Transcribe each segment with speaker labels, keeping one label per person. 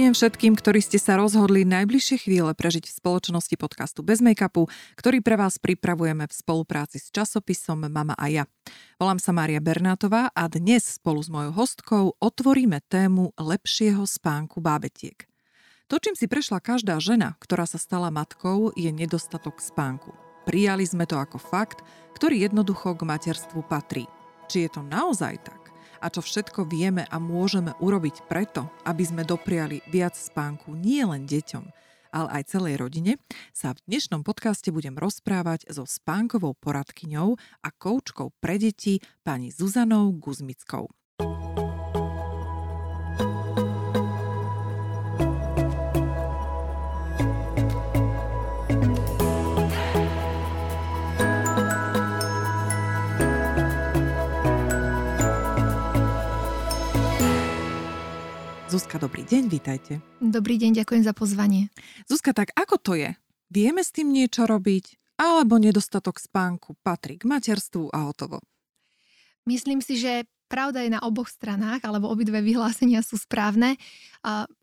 Speaker 1: Dobrý deň všetkým, ktorí ste sa rozhodli najbližšie chvíle prežiť v spoločnosti podcastu Bez make-upu, ktorý pre vás pripravujeme v spolupráci s časopisom Mama a ja. Volám sa Mária Bernátová a dnes spolu s mojou hostkou otvoríme tému lepšieho spánku bábetiek. To, čím si prešla každá žena, ktorá sa stala matkou, je nedostatok spánku. Prijali sme to ako fakt, ktorý jednoducho k materstvu patrí. Či je to naozaj tak? A čo všetko vieme a môžeme urobiť preto, aby sme dopriali viac spánku nie len deťom, ale aj celej rodine, sa v dnešnom podcaste budem rozprávať so spánkovou poradkyňou a koučkou pre deti pani Zuzanou Guzmickou. Zuzka, dobrý deň, vítajte.
Speaker 2: Dobrý deň, ďakujem za pozvanie.
Speaker 1: Zuzka, tak ako to je? Vieme s tým niečo robiť? Alebo nedostatok spánku patrí k materstvu a hotovo?
Speaker 2: Myslím si, že pravda je na oboch stranách, alebo obidve vyhlásenia sú správne.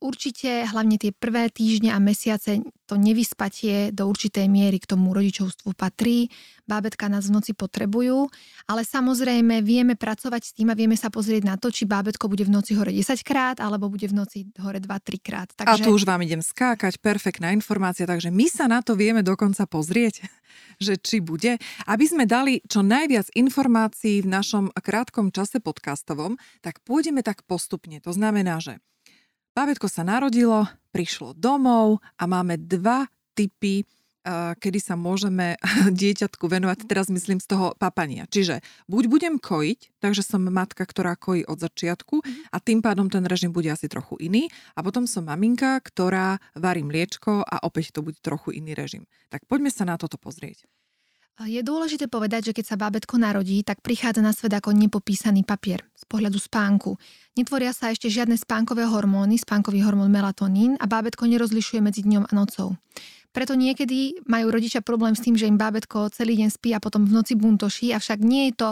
Speaker 2: Určite hlavne tie prvé týždne a mesiace to nevyspatie do určitej miery k tomu rodičovstvu patrí. Bábetka nás v noci potrebujú, ale samozrejme vieme pracovať s tým a vieme sa pozrieť na to, či bábetko bude v noci hore 10 krát alebo bude v noci hore 2-3 krát.
Speaker 1: Takže... A tu už vám idem skákať, perfektná informácia, takže my sa na to vieme dokonca pozrieť, že či bude. Aby sme dali čo najviac informácií v našom krátkom čase podcastovom, tak pôjdeme tak postupne. To znamená, že Bábetko sa narodilo, prišlo domov a máme dva typy kedy sa môžeme dieťatku venovať, teraz myslím z toho papania. Čiže buď budem kojiť, takže som matka, ktorá kojí od začiatku mhm. a tým pádom ten režim bude asi trochu iný. A potom som maminka, ktorá varí mliečko a opäť to bude trochu iný režim. Tak poďme sa na toto pozrieť.
Speaker 2: Je dôležité povedať, že keď sa bábetko narodí, tak prichádza na svet ako nepopísaný papier z pohľadu spánku. Netvoria sa ešte žiadne spánkové hormóny, spánkový hormón melatonín a bábetko nerozlišuje medzi dňom a nocou. Preto niekedy majú rodičia problém s tým, že im bábetko celý deň spí a potom v noci buntoší, avšak nie je to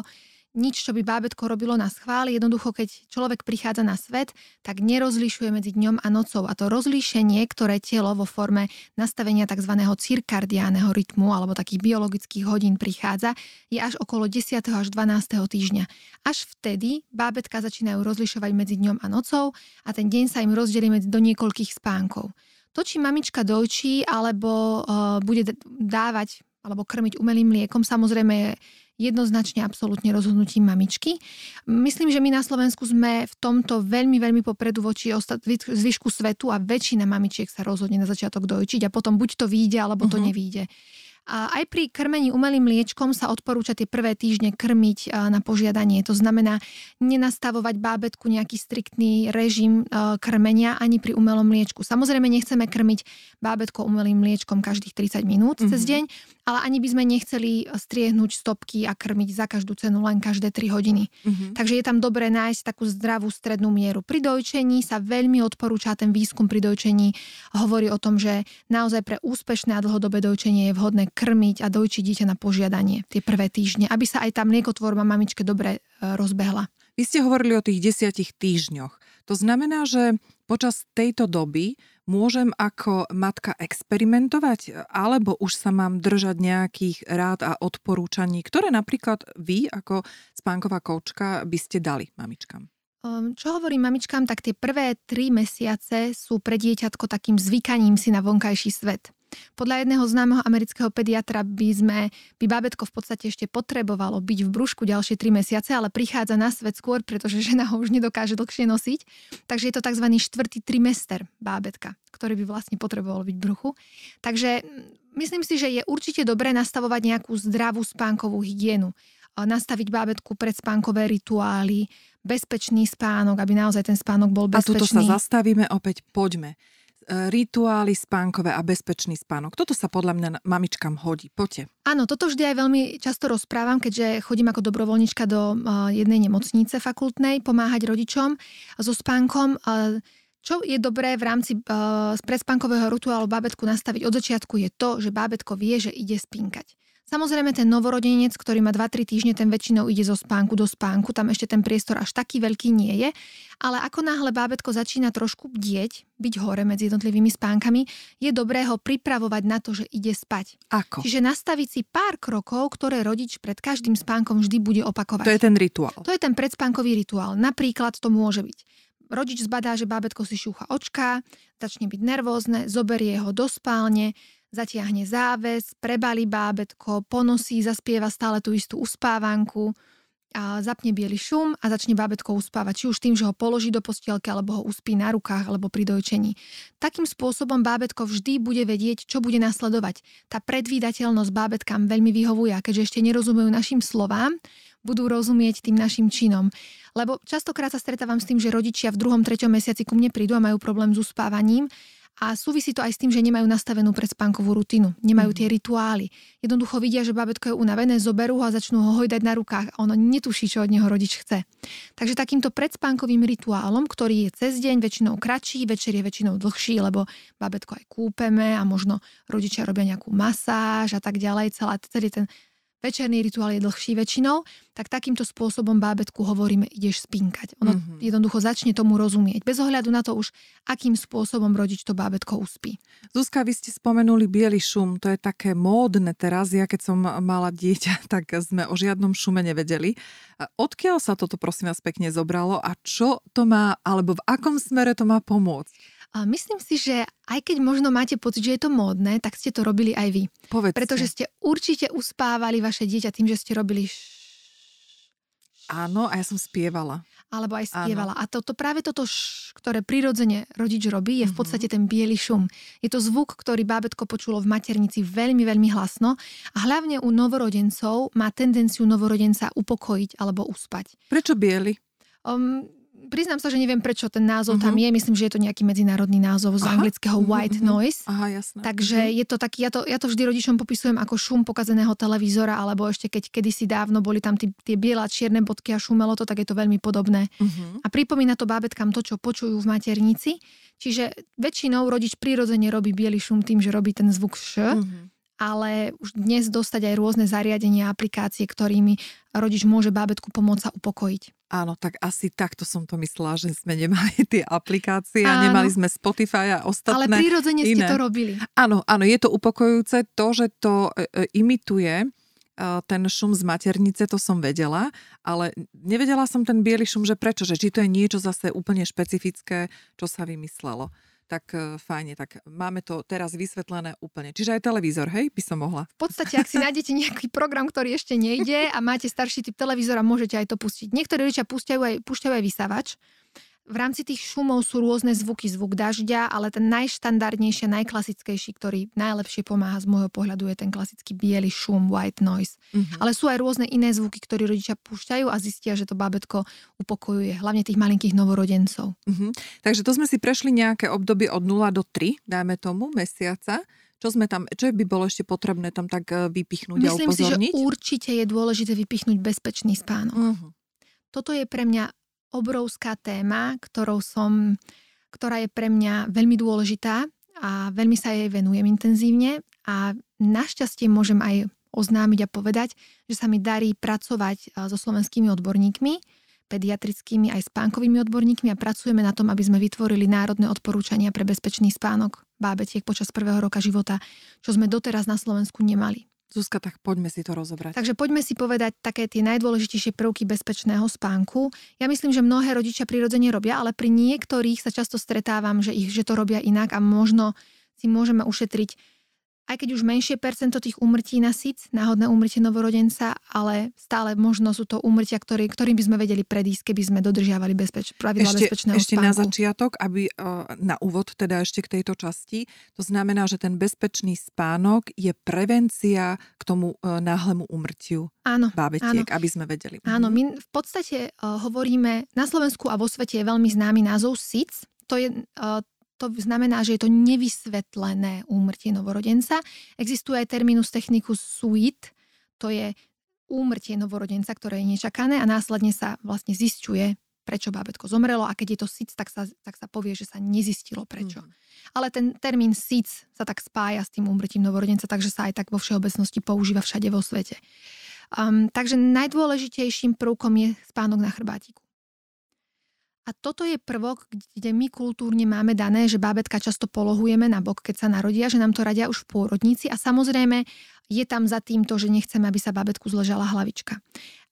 Speaker 2: nič, čo by bábetko robilo na schvál. Jednoducho, keď človek prichádza na svet, tak nerozlišuje medzi dňom a nocou. A to rozlíšenie, ktoré telo vo forme nastavenia tzv. cirkardiáneho rytmu alebo takých biologických hodín prichádza, je až okolo 10. až 12. týždňa. Až vtedy bábetka začínajú rozlišovať medzi dňom a nocou a ten deň sa im rozdelí medzi do niekoľkých spánkov. To, či mamička dojčí alebo uh, bude dávať alebo krmiť umelým mliekom, samozrejme je jednoznačne absolútne rozhodnutím mamičky. Myslím, že my na Slovensku sme v tomto veľmi, veľmi popredu voči zvyšku svetu a väčšina mamičiek sa rozhodne na začiatok dojčiť a potom buď to vyjde, alebo to uh-huh. nevyjde. A aj pri krmení umelým mliečkom sa odporúča tie prvé týždne krmiť na požiadanie. To znamená nenastavovať bábetku nejaký striktný režim krmenia ani pri umelom mliečku. Samozrejme nechceme krmiť bábetko umelým mliečkom každých 30 minút mm-hmm. cez mhm. deň, ale ani by sme nechceli striehnúť stopky a krmiť za každú cenu len každé 3 hodiny. Mm-hmm. Takže je tam dobré nájsť takú zdravú strednú mieru. Pri dojčení sa veľmi odporúča ten výskum pri dojčení. Hovorí o tom, že naozaj pre úspešné a dlhodobé dojčenie je vhodné krmiť a dojčiť dieťa na požiadanie tie prvé týždne, aby sa aj tá mliekotvorba mamičke dobre e, rozbehla.
Speaker 1: Vy ste hovorili o tých desiatich týždňoch. To znamená, že počas tejto doby môžem ako matka experimentovať, alebo už sa mám držať nejakých rád a odporúčaní, ktoré napríklad vy ako spánková koučka by ste dali mamičkám?
Speaker 2: Ehm, čo hovorím mamičkám, tak tie prvé tri mesiace sú pre dieťatko takým zvykaním si na vonkajší svet. Podľa jedného známeho amerického pediatra by sme, by bábetko v podstate ešte potrebovalo byť v brúšku ďalšie 3 mesiace, ale prichádza na svet skôr, pretože žena ho už nedokáže dlhšie nosiť. Takže je to tzv. štvrtý trimester bábetka, ktorý by vlastne potreboval byť v bruchu. Takže myslím si, že je určite dobré nastavovať nejakú zdravú spánkovú hygienu. Nastaviť bábetku predspánkové rituály, bezpečný spánok, aby naozaj ten spánok bol bezpečný.
Speaker 1: A tuto sa zastavíme opäť, poďme rituály spánkové a bezpečný spánok. Toto sa podľa mňa mamičkám hodí. Poďte.
Speaker 2: Áno, toto vždy aj veľmi často rozprávam, keďže chodím ako dobrovoľnička do jednej nemocnice fakultnej pomáhať rodičom so spánkom. Čo je dobré v rámci uh, predspánkového rituálu bábetku nastaviť od začiatku je to, že bábetko vie, že ide spínkať. Samozrejme, ten novorodenec, ktorý má 2-3 týždne, ten väčšinou ide zo spánku do spánku, tam ešte ten priestor až taký veľký nie je, ale ako náhle bábetko začína trošku bdieť, byť hore medzi jednotlivými spánkami, je dobré ho pripravovať na to, že ide spať.
Speaker 1: Ako?
Speaker 2: Čiže nastaviť si pár krokov, ktoré rodič pred každým spánkom vždy bude opakovať.
Speaker 1: To je ten rituál.
Speaker 2: To je ten predspánkový rituál. Napríklad to môže byť. Rodič zbadá, že bábetko si šúcha očka, začne byť nervózne, zoberie ho do spálne, zatiahne záves, prebali bábetko, ponosí, zaspieva stále tú istú uspávanku, a zapne biely šum a začne bábetko uspávať, či už tým, že ho položí do postielky, alebo ho uspí na rukách, alebo pri dojčení. Takým spôsobom bábetko vždy bude vedieť, čo bude nasledovať. Tá predvídateľnosť bábetkám veľmi vyhovuje a keďže ešte nerozumejú našim slovám, budú rozumieť tým našim činom. Lebo častokrát sa stretávam s tým, že rodičia v druhom, treťom mesiaci ku mne prídu a majú problém s uspávaním a súvisí to aj s tým, že nemajú nastavenú predspánkovú rutinu, nemajú mm. tie rituály. Jednoducho vidia, že bábetko je unavené, zoberú ho a začnú ho hojdať na rukách a ono netuší, čo od neho rodič chce. Takže takýmto predspánkovým rituálom, ktorý je cez deň väčšinou kratší, večer je väčšinou dlhší, lebo bábetko aj kúpeme a možno rodičia robia nejakú masáž a tak ďalej. Celá, celý ten večerný rituál je dlhší väčšinou, tak takýmto spôsobom bábetku hovoríme, ideš spinkať. Ono mm-hmm. jednoducho začne tomu rozumieť. Bez ohľadu na to už, akým spôsobom rodič to bábetko uspí.
Speaker 1: Zuzka, vy ste spomenuli biely šum. To je také módne teraz. Ja keď som mala dieťa, tak sme o žiadnom šume nevedeli. Odkiaľ sa toto prosím vás pekne zobralo a čo to má, alebo v akom smere to má pomôcť?
Speaker 2: Myslím si, že aj keď možno máte pocit, že je to módne, tak ste to robili aj vy.
Speaker 1: Povedzte.
Speaker 2: Pretože ste určite uspávali vaše dieťa tým, že ste robili š...
Speaker 1: Áno, a ja som spievala.
Speaker 2: Alebo aj spievala. Áno. A toto, práve toto, š, ktoré prirodzene rodič robí, je v mhm. podstate ten biely šum. Je to zvuk, ktorý bábetko počulo v maternici veľmi, veľmi hlasno a hlavne u novorodencov má tendenciu novorodenca upokojiť alebo uspať.
Speaker 1: Prečo biely?
Speaker 2: Um, priznám sa, že neviem, prečo ten názov uh-huh. tam mhm. je. Myslím, že je to nejaký medzinárodný názov z Aha. anglického mhm, white uh-huh. noise.
Speaker 1: Aha, jasné.
Speaker 2: Takže uh-huh. je to taký, ja to, ja to vždy rodičom popisujem ako šum pokazeného televízora, alebo ešte keď kedysi dávno boli tam tí, tie biele a čierne bodky a šumelo to, tak je to veľmi podobné. Uh-huh. A pripomína to bábetkám to, čo počujú v maternici. Čiže väčšinou rodič prirodzene robí biely šum tým, že robí ten zvuk š. Uh-huh ale už dnes dostať aj rôzne zariadenia, aplikácie, ktorými rodič môže bábetku pomôcť sa upokojiť.
Speaker 1: Áno, tak asi takto som to myslela, že sme nemali tie aplikácie a nemali sme Spotify a ostatné
Speaker 2: Ale prirodzene iné. ste to robili.
Speaker 1: Áno, áno, je to upokojujúce. To, že to e, e, imituje e, ten šum z maternice, to som vedela, ale nevedela som ten biely šum, že prečo, že či to je niečo zase úplne špecifické, čo sa vymyslelo tak uh, fajne, tak máme to teraz vysvetlené úplne. Čiže aj televízor, hej, by som mohla.
Speaker 2: V podstate, ak si nájdete nejaký program, ktorý ešte nejde a máte starší typ televízora, môžete aj to pustiť. Niektorí rodičia púšťajú aj, púšťajú aj vysávač, v rámci tých šumov sú rôzne zvuky, zvuk dažďa, ale ten najštandardnejší, najklasickejší, ktorý najlepšie pomáha z môjho pohľadu je ten klasický biely šum, white noise. Mm-hmm. Ale sú aj rôzne iné zvuky, ktoré rodičia púšťajú a zistia, že to bábetko upokojuje, hlavne tých malinkých novorodencov.
Speaker 1: Mm-hmm. Takže to sme si prešli nejaké obdobie od 0 do 3, dajme tomu, mesiaca. Čo sme tam, čo by bolo ešte potrebné tam tak eh, vypichnúť
Speaker 2: Myslím
Speaker 1: a upozorniť?
Speaker 2: si, že určite je dôležité vypichnúť bezpečný spánok. Uh-huh. Toto je pre mňa obrovská téma, ktorou som, ktorá je pre mňa veľmi dôležitá a veľmi sa jej venujem intenzívne a našťastie môžem aj oznámiť a povedať, že sa mi darí pracovať so slovenskými odborníkmi, pediatrickými aj spánkovými odborníkmi a pracujeme na tom, aby sme vytvorili národné odporúčania pre bezpečný spánok bábetiek počas prvého roka života, čo sme doteraz na Slovensku nemali.
Speaker 1: Zuzka, tak poďme si to rozobrať.
Speaker 2: Takže poďme si povedať také tie najdôležitejšie prvky bezpečného spánku. Ja myslím, že mnohé rodičia prirodzene robia, ale pri niektorých sa často stretávam, že ich že to robia inak a možno si môžeme ušetriť aj keď už menšie percento tých úmrtí na SIC, náhodné úmrtie novorodenca, ale stále možno sú to úmrtia, ktorý, ktorým by sme vedeli predísť, keby sme dodržiavali bezpeč, pravidla ešte, bezpečného
Speaker 1: ešte
Speaker 2: spánku.
Speaker 1: na začiatok, aby na úvod teda ešte k tejto časti, to znamená, že ten bezpečný spánok je prevencia k tomu e, náhlemu úmrtiu áno, bábetiek, áno. aby sme vedeli.
Speaker 2: Áno, mhm. my v podstate uh, hovoríme, na Slovensku a vo svete je veľmi známy názov SIC, to je to znamená, že je to nevysvetlené úmrtie novorodenca. Existuje aj terminus technicus suit, to je úmrtie novorodenca, ktoré je nečakané a následne sa vlastne zisťuje, prečo bábetko zomrelo a keď je to SIC, tak sa, tak sa povie, že sa nezistilo prečo. Mm. Ale ten termín SIC sa tak spája s tým úmrtím novorodenca, takže sa aj tak vo všeobecnosti používa všade vo svete. Um, takže najdôležitejším prvkom je spánok na chrbátiku. A toto je prvok, kde my kultúrne máme dané, že bábetka často polohujeme na bok, keď sa narodia, že nám to radia už v pôrodnici a samozrejme je tam za tým to, že nechceme, aby sa bábetku zležala hlavička.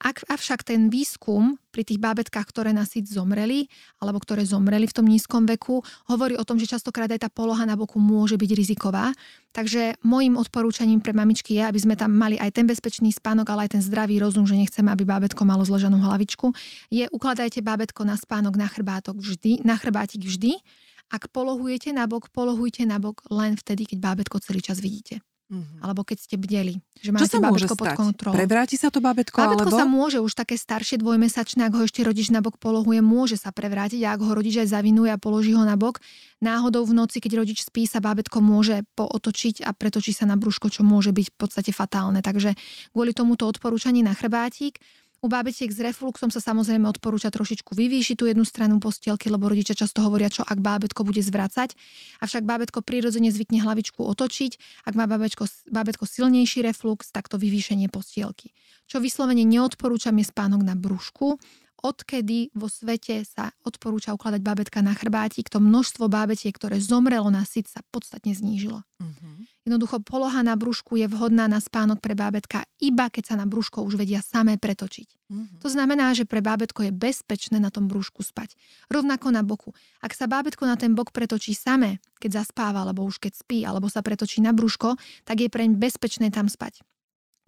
Speaker 2: Ak avšak ten výskum pri tých bábetkách, ktoré na síc zomreli, alebo ktoré zomreli v tom nízkom veku, hovorí o tom, že častokrát aj tá poloha na boku môže byť riziková. Takže môjim odporúčaním pre mamičky je, aby sme tam mali aj ten bezpečný spánok, ale aj ten zdravý rozum, že nechceme, aby bábetko malo zloženú hlavičku. Je ukladajte bábetko na spánok na chrbátok vždy, na chrbátik vždy. Ak polohujete na bok, polohujte na bok len vtedy, keď bábetko celý čas vidíte. Mm-hmm. Alebo keď ste bdeli, že máte môže pod kontrolou.
Speaker 1: Prevráti sa to bábetko?
Speaker 2: Bábetko
Speaker 1: alebo...
Speaker 2: sa môže, už také staršie dvojmesačné, ak ho ešte rodič na bok polohuje, môže sa prevrátiť a ak ho rodič aj zavinuje a položí ho na bok, náhodou v noci, keď rodič spí, sa bábetko môže pootočiť a pretočí sa na brúško, čo môže byť v podstate fatálne. Takže kvôli tomuto odporúčaní na chrbátik u bábetiek s refluxom sa samozrejme odporúča trošičku vyvýšiť tú jednu stranu postielky, lebo rodičia často hovoria, čo ak bábetko bude zvracať. Avšak bábetko prirodzene zvykne hlavičku otočiť. Ak má bábetko, bábetko silnejší reflux, tak to vyvýšenie postielky. Čo vyslovene neodporúčam je spánok na brúšku, odkedy vo svete sa odporúča ukladať bábetka na chrbátik, to množstvo bábetiek, ktoré zomrelo na syt, sa podstatne znížilo. Uh-huh. Jednoducho poloha na brúšku je vhodná na spánok pre bábetka, iba keď sa na brúško už vedia samé pretočiť. Uh-huh. To znamená, že pre bábetko je bezpečné na tom brúšku spať. Rovnako na boku. Ak sa bábetko na ten bok pretočí samé, keď zaspáva, alebo už keď spí, alebo sa pretočí na brúško, tak je preň bezpečné tam spať.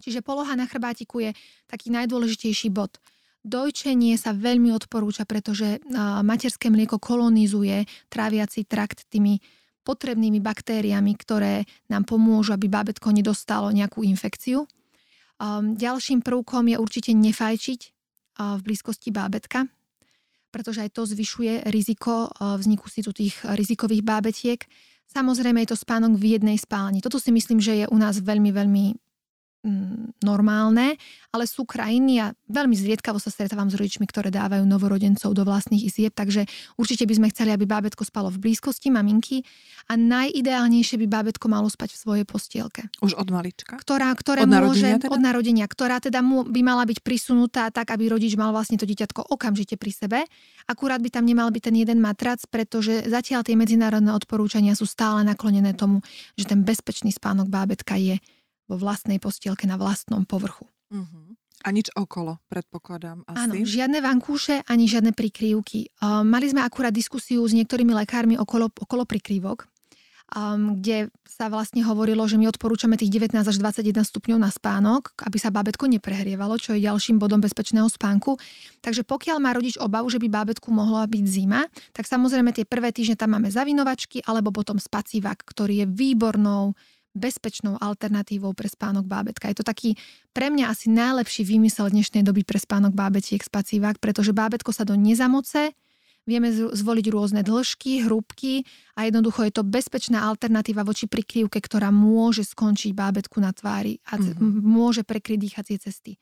Speaker 2: Čiže poloha na chrbátiku je taký najdôležitejší bod. Dojčenie sa veľmi odporúča, pretože materské mlieko kolonizuje tráviaci trakt tými potrebnými baktériami, ktoré nám pomôžu, aby bábetko nedostalo nejakú infekciu. Ďalším prvkom je určite nefajčiť v blízkosti bábetka, pretože aj to zvyšuje riziko vzniku si tu tých rizikových bábetiek. Samozrejme je to spánok v jednej spálni. Toto si myslím, že je u nás veľmi, veľmi normálne, ale sú krajiny a veľmi zriedkavo sa stretávam s rodičmi, ktoré dávajú novorodencov do vlastných izieb, takže určite by sme chceli, aby bábetko spalo v blízkosti maminky a najideálnejšie by bábetko malo spať v svojej postielke.
Speaker 1: Už od malička?
Speaker 2: Ktorá, ktoré
Speaker 1: od
Speaker 2: môže,
Speaker 1: teda?
Speaker 2: od narodenia, ktorá teda mu, by mala byť prisunutá tak, aby rodič mal vlastne to dieťatko okamžite pri sebe. Akurát by tam nemal byť ten jeden matrac, pretože zatiaľ tie medzinárodné odporúčania sú stále naklonené tomu, že ten bezpečný spánok bábetka je vo vlastnej postielke na vlastnom povrchu.
Speaker 1: Uh-huh. A nič okolo, predpokladám asi.
Speaker 2: Áno, žiadne vankúše ani žiadne prikrývky. Uh, mali sme akurát diskusiu s niektorými lekármi okolo, okolo prikrývok, um, kde sa vlastne hovorilo, že my odporúčame tých 19 až 21 stupňov na spánok, aby sa bábetko neprehrievalo, čo je ďalším bodom bezpečného spánku. Takže pokiaľ má rodič obavu, že by bábetku mohla byť zima, tak samozrejme tie prvé týždne tam máme zavinovačky alebo potom spacívak, ktorý je výbornou bezpečnou alternatívou pre spánok bábetka. Je to taký pre mňa asi najlepší výmysel dnešnej doby pre spánok bábetiek spacívak, pretože bábetko sa do nezamoce, vieme zvoliť rôzne dĺžky, hrúbky a jednoducho je to bezpečná alternatíva voči prikryvke, ktorá môže skončiť bábetku na tvári a mm-hmm. môže prekryť dýchacie cesty.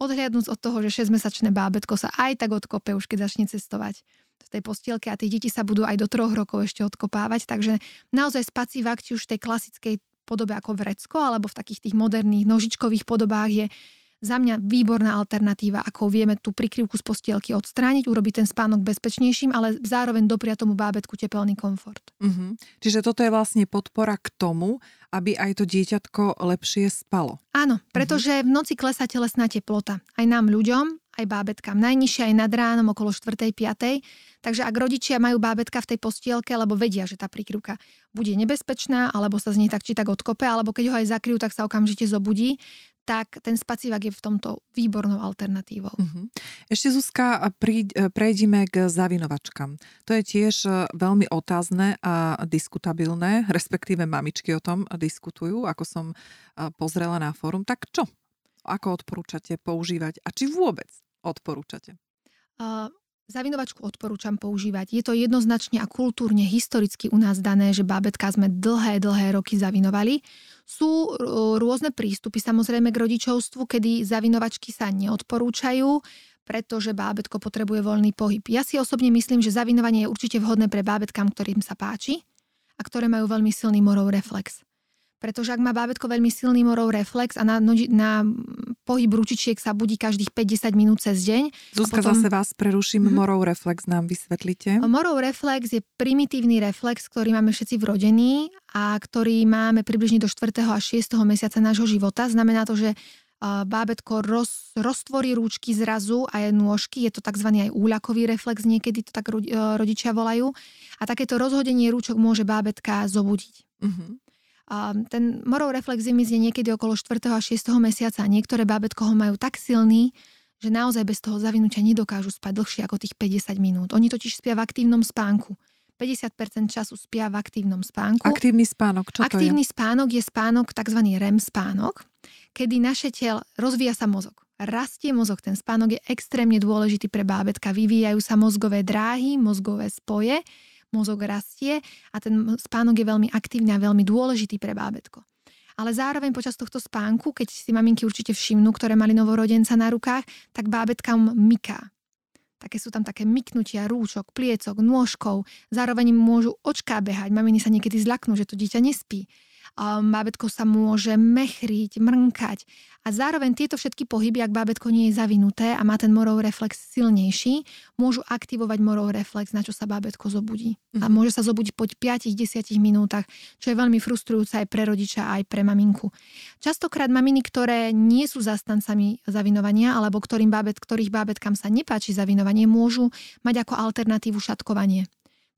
Speaker 2: Odhliadnúc od toho, že 6-mesačné bábetko sa aj tak odkope už keď začne cestovať v tej postielke a tie deti sa budú aj do troch rokov ešte odkopávať, takže naozaj spacívak, či už tej klasickej podobe ako vrecko alebo v takých tých moderných nožičkových podobách je za mňa výborná alternatíva, ako vieme tú prikryvku z postielky odstrániť, urobiť ten spánok bezpečnejším, ale zároveň dopria tomu bábetku tepelný komfort.
Speaker 1: Uh-huh. Čiže toto je vlastne podpora k tomu, aby aj to dieťatko lepšie spalo.
Speaker 2: Áno, pretože uh-huh. v noci klesá telesná teplota. Aj nám ľuďom, aj bábetkám. Najnižšia aj nad ránom okolo 4. 5. Takže ak rodičia majú bábetka v tej postielke, alebo vedia, že tá prikryvka bude nebezpečná, alebo sa z nej tak či tak odkope, alebo keď ho aj zakryjú, tak sa okamžite zobudí, tak ten spacívak je v tomto výbornou alternatívou. Uh-huh.
Speaker 1: Ešte Zuzka, prejdime k zavinovačkám. To je tiež e, veľmi otázne a diskutabilné, respektíve mamičky o tom diskutujú, ako som e, pozrela na fórum. Tak čo? Ako odporúčate používať a či vôbec odporúčate?
Speaker 2: Uh, Zavinovačku odporúčam používať. Je to jednoznačne a kultúrne, historicky u nás dané, že bábetka sme dlhé, dlhé roky zavinovali. Sú rôzne prístupy samozrejme k rodičovstvu, kedy zavinovačky sa neodporúčajú pretože bábetko potrebuje voľný pohyb. Ja si osobne myslím, že zavinovanie je určite vhodné pre bábetkám, ktorým sa páči a ktoré majú veľmi silný morov reflex. Pretože ak má bábetko veľmi silný morov reflex a na, na pohyb ručičiek sa budí každých 50 minút cez deň.
Speaker 1: Zuzka, potom... zase vás preruším. Mm-hmm. Morov reflex nám vysvetlíte.
Speaker 2: Morov reflex je primitívny reflex, ktorý máme všetci vrodený a ktorý máme približne do 4. a 6. mesiaca nášho života. Znamená to, že bábetko roz, roztvorí rúčky zrazu a je nôžky, je to tzv. aj úľakový reflex, niekedy to tak rodičia volajú. A takéto rozhodenie rúčok môže bábetka zobudiť. Uh-huh. A ten morov reflex je niekedy okolo 4. a 6. mesiaca a niektoré bábetko ho majú tak silný, že naozaj bez toho zavinutia nedokážu spať dlhšie ako tých 50 minút. Oni totiž spia v aktívnom spánku. 50% času spia v aktívnom spánku.
Speaker 1: Aktívny spánok, čo
Speaker 2: Aktívny
Speaker 1: to je?
Speaker 2: spánok je spánok, tzv. REM spánok, kedy naše telo rozvíja sa mozog. Rastie mozog, ten spánok je extrémne dôležitý pre bábetka. Vyvíjajú sa mozgové dráhy, mozgové spoje mozog rastie a ten spánok je veľmi aktívny a veľmi dôležitý pre bábetko. Ale zároveň počas tohto spánku, keď si maminky určite všimnú, ktoré mali novorodenca na rukách, tak bábetkám myká. Také sú tam také myknutia rúčok, pliecok, nôžkov. Zároveň môžu očká behať. Maminy sa niekedy zlaknú, že to dieťa nespí bábetko sa môže mechriť, mrnkať. A zároveň tieto všetky pohyby, ak bábetko nie je zavinuté a má ten morov reflex silnejší, môžu aktivovať morov reflex, na čo sa bábetko zobudí. Mm-hmm. A mhm. môže sa zobudiť po 5-10 minútach, čo je veľmi frustrujúce aj pre rodiča, aj pre maminku. Častokrát maminy, ktoré nie sú zastancami zavinovania, alebo ktorým bábet, ktorých bábetkám sa nepáči zavinovanie, môžu mať ako alternatívu šatkovanie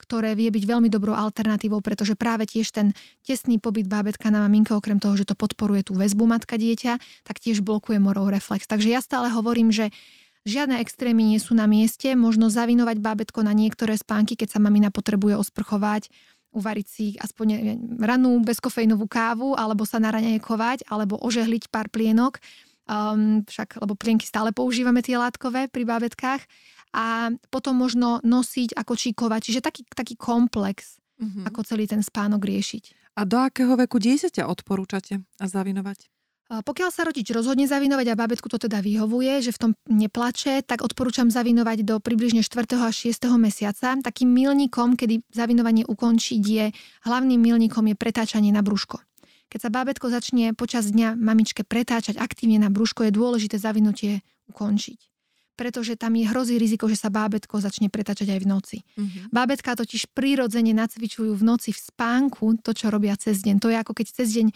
Speaker 2: ktoré vie byť veľmi dobrou alternatívou, pretože práve tiež ten tesný pobyt bábetka na maminke, okrem toho, že to podporuje tú väzbu matka-dieťa, tak tiež blokuje morov reflex. Takže ja stále hovorím, že Žiadne extrémy nie sú na mieste, možno zavinovať bábetko na niektoré spánky, keď sa mamina potrebuje osprchovať, uvariť si aspoň ranú bezkofejnovú kávu, alebo sa naranejkovať, alebo ožehliť pár plienok. Um, však, lebo plienky stále používame tie látkové pri bábetkách a potom možno nosiť ako číkovať. Čiže taký, taký komplex, mm-hmm. ako celý ten spánok riešiť.
Speaker 1: A do akého veku dieťaťa odporúčate a zavinovať?
Speaker 2: Pokiaľ sa rodič rozhodne zavinovať a babetku to teda vyhovuje, že v tom neplače, tak odporúčam zavinovať do približne 4. až 6. mesiaca. Takým milníkom, kedy zavinovanie ukončiť je, hlavným milníkom je pretáčanie na brúško. Keď sa bábetko začne počas dňa mamičke pretáčať aktívne na brúško, je dôležité zavinutie ukončiť pretože tam je hrozí riziko, že sa bábetko začne pretáčať aj v noci. Mm-hmm. Bábetka totiž prirodzene nacvičujú v noci v spánku to, čo robia cez deň. To je ako keď cez deň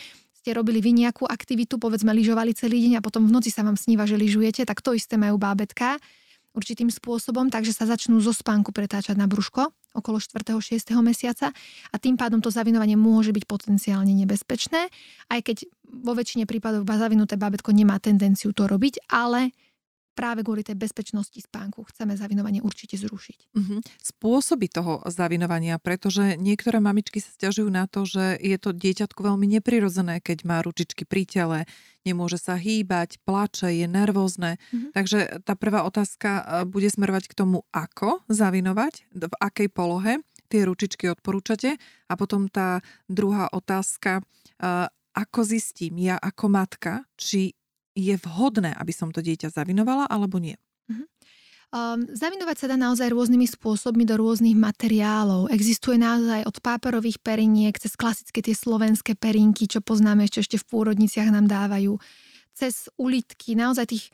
Speaker 2: ste robili vy nejakú aktivitu, povedzme lyžovali celý deň a potom v noci sa vám sníva, že lyžujete, tak to isté majú bábetka určitým spôsobom, takže sa začnú zo spánku pretáčať na brúško okolo 4. 6. mesiaca a tým pádom to zavinovanie môže byť potenciálne nebezpečné, aj keď vo väčšine prípadov zavinuté bábetko nemá tendenciu to robiť, ale práve kvôli tej bezpečnosti spánku chceme zavinovanie určite zrušiť.
Speaker 1: Uh-huh. Spôsoby toho zavinovania, pretože niektoré mamičky sa stiažujú na to, že je to dieťatko veľmi neprirodzené, keď má ručičky pri tele, nemôže sa hýbať, plače, je nervózne. Uh-huh. Takže tá prvá otázka e, bude smerovať k tomu, ako zavinovať, v akej polohe tie ručičky odporúčate. A potom tá druhá otázka, e, ako zistím ja ako matka, či je vhodné, aby som to dieťa zavinovala alebo nie?
Speaker 2: Um, zavinovať sa dá naozaj rôznymi spôsobmi do rôznych materiálov. Existuje naozaj od páperových periniek cez klasické tie slovenské perinky, čo poznáme ešte, ešte v pôrodniciach nám dávajú, cez ulitky, naozaj tých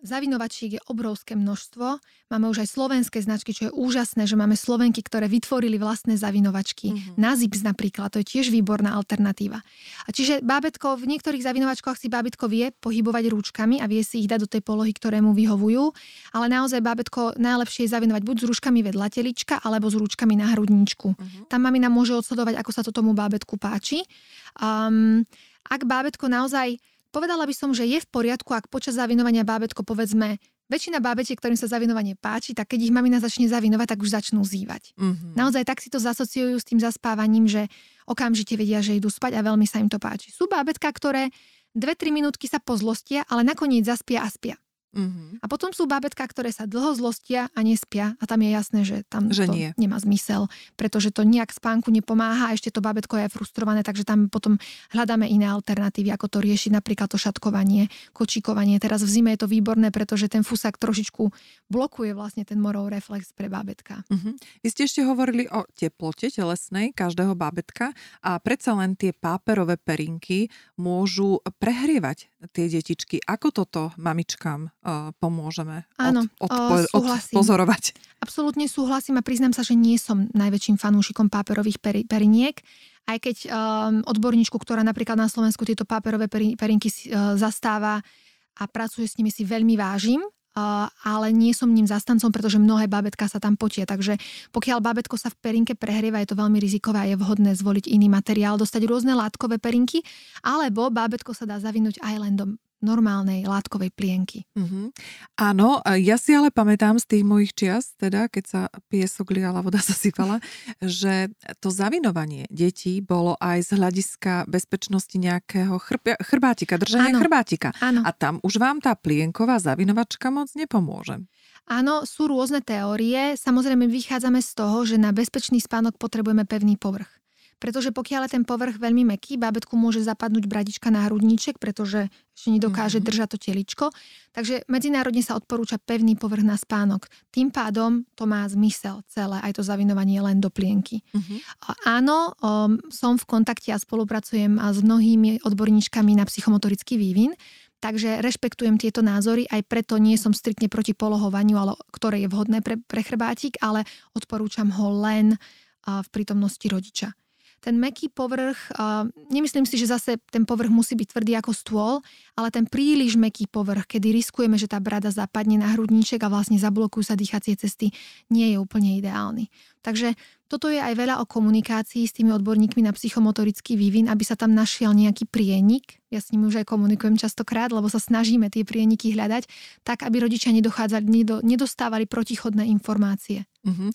Speaker 2: Zavinovačiek je obrovské množstvo. Máme už aj slovenské značky, čo je úžasné, že máme Slovenky, ktoré vytvorili vlastné zavinovačky. Mm-hmm. Na Zips napríklad, to je tiež výborná alternatíva. A čiže bábetko, v niektorých zavinovačkách si bábetko vie pohybovať rúčkami a vie si ich dať do tej polohy, ktoré mu vyhovujú, ale naozaj bábetko najlepšie je zavinovať buď s rúčkami vedľa telička, alebo s rúčkami na hrudničku. Mm-hmm. Tam mamina môže odsledovať, ako sa to tomu bábetku páči. Um, ak bábetko naozaj Povedala by som, že je v poriadku, ak počas zavinovania bábetko povedzme väčšina bábetiek, ktorým sa zavinovanie páči, tak keď ich mamina začne zavinovať, tak už začnú zývať. Mm-hmm. Naozaj tak si to zasociujú s tým zaspávaním, že okamžite vedia, že idú spať a veľmi sa im to páči. Sú bábetka, ktoré 2-3 minútky sa pozlostia, ale nakoniec zaspia a spia. Uh-huh. A potom sú bábetka, ktoré sa dlho zlostia a nespia a tam je jasné, že tam
Speaker 1: že
Speaker 2: to
Speaker 1: nie.
Speaker 2: nemá zmysel, pretože to nejak spánku nepomáha a ešte to bábetko je frustrované, takže tam potom hľadáme iné alternatívy, ako to riešiť, napríklad to šatkovanie, kočíkovanie. Teraz v zime je to výborné, pretože ten fusák trošičku blokuje vlastne ten morov reflex pre bábetka.
Speaker 1: Uh-huh. Vy ste ešte hovorili o teplote telesnej každého bábetka a predsa len tie páperové perinky môžu prehrievať tie detičky. Ako toto mamičkám uh, pomôžeme
Speaker 2: Áno,
Speaker 1: od, od, od, odpozorovať?
Speaker 2: Absolútne súhlasím a priznám sa, že nie som najväčším fanúšikom páperových peri, periniek. Aj keď um, odborníčku, ktorá napríklad na Slovensku tieto páperové peri, perinky uh, zastáva a pracuje s nimi si veľmi vážim, ale nie som ním zastancom, pretože mnohé bábetka sa tam potie. Takže pokiaľ bábetko sa v perinke prehrieva, je to veľmi rizikové a je vhodné zvoliť iný materiál, dostať rôzne látkové perinky, alebo bábetko sa dá zavinúť aj len do normálnej látkovej plienky.
Speaker 1: Uh-huh. Áno, ja si ale pamätám z tých mojich čias, teda keď sa piesok liala, voda sa sypala, že to zavinovanie detí bolo aj z hľadiska bezpečnosti nejakého chrb- chrbátika, držania
Speaker 2: áno,
Speaker 1: chrbátika.
Speaker 2: Áno.
Speaker 1: A tam už vám tá plienková zavinovačka moc nepomôže.
Speaker 2: Áno, sú rôzne teórie. Samozrejme vychádzame z toho, že na bezpečný spánok potrebujeme pevný povrch pretože pokiaľ je ten povrch veľmi meký, bábetku môže zapadnúť bradička na hrudníček, pretože ešte nedokáže mm-hmm. držať to teličko. Takže medzinárodne sa odporúča pevný povrch na spánok. Tým pádom to má zmysel celé, aj to zavinovanie len do plienky. Mm-hmm. Áno, um, som v kontakte a spolupracujem s mnohými odborníčkami na psychomotorický vývin, Takže rešpektujem tieto názory, aj preto nie som striktne proti polohovaniu, ale, ktoré je vhodné pre, pre chrbátik, ale odporúčam ho len v prítomnosti rodiča ten meký povrch, nemyslím si, že zase ten povrch musí byť tvrdý ako stôl, ale ten príliš meký povrch, kedy riskujeme, že tá brada zapadne na hrudníček a vlastne zablokujú sa dýchacie cesty, nie je úplne ideálny. Takže toto je aj veľa o komunikácii s tými odborníkmi na psychomotorický vývin, aby sa tam našiel nejaký prienik. Ja s nimi už aj komunikujem častokrát, lebo sa snažíme tie prieniky hľadať, tak aby rodičia nedochádzali, nedostávali protichodné informácie. Uh-huh.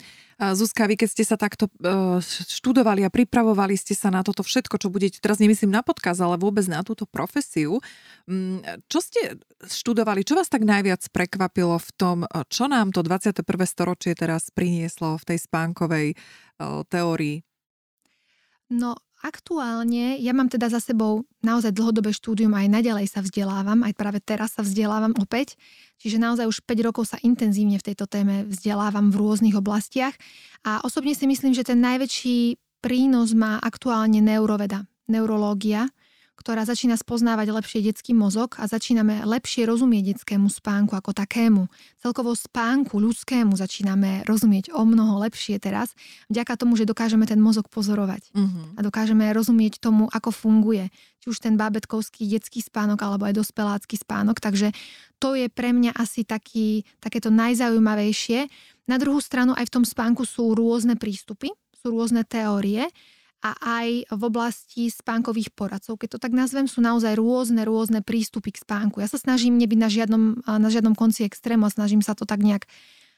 Speaker 1: Zuzka, vy keď ste sa takto uh, študovali a pripravovali ste sa na toto všetko, čo budete, teraz nemyslím na podkaz, ale vôbec na túto profesiu, um, čo ste študovali, čo vás tak najviac prekvapilo v tom, čo nám to 21. storočie teraz prinieslo v tej spánkovej teórií?
Speaker 2: No aktuálne, ja mám teda za sebou naozaj dlhodobé štúdium, aj naďalej sa vzdelávam, aj práve teraz sa vzdelávam opäť, čiže naozaj už 5 rokov sa intenzívne v tejto téme vzdelávam v rôznych oblastiach. A osobne si myslím, že ten najväčší prínos má aktuálne neuroveda, neurológia, ktorá začína spoznávať lepšie detský mozog a začíname lepšie rozumieť detskému spánku ako takému. Celkovo spánku ľudskému začíname rozumieť o mnoho lepšie teraz, vďaka tomu, že dokážeme ten mozog pozorovať uh-huh. a dokážeme rozumieť tomu, ako funguje. Či už ten bábetkovský detský spánok alebo aj dospelácky spánok. Takže to je pre mňa asi taký, takéto najzaujímavejšie. Na druhú stranu aj v tom spánku sú rôzne prístupy, sú rôzne teórie a aj v oblasti spánkových poradcov. Keď to tak nazvem, sú naozaj rôzne, rôzne prístupy k spánku. Ja sa snažím nebyť na žiadnom, na žiadnom konci extrému a snažím sa to tak nejak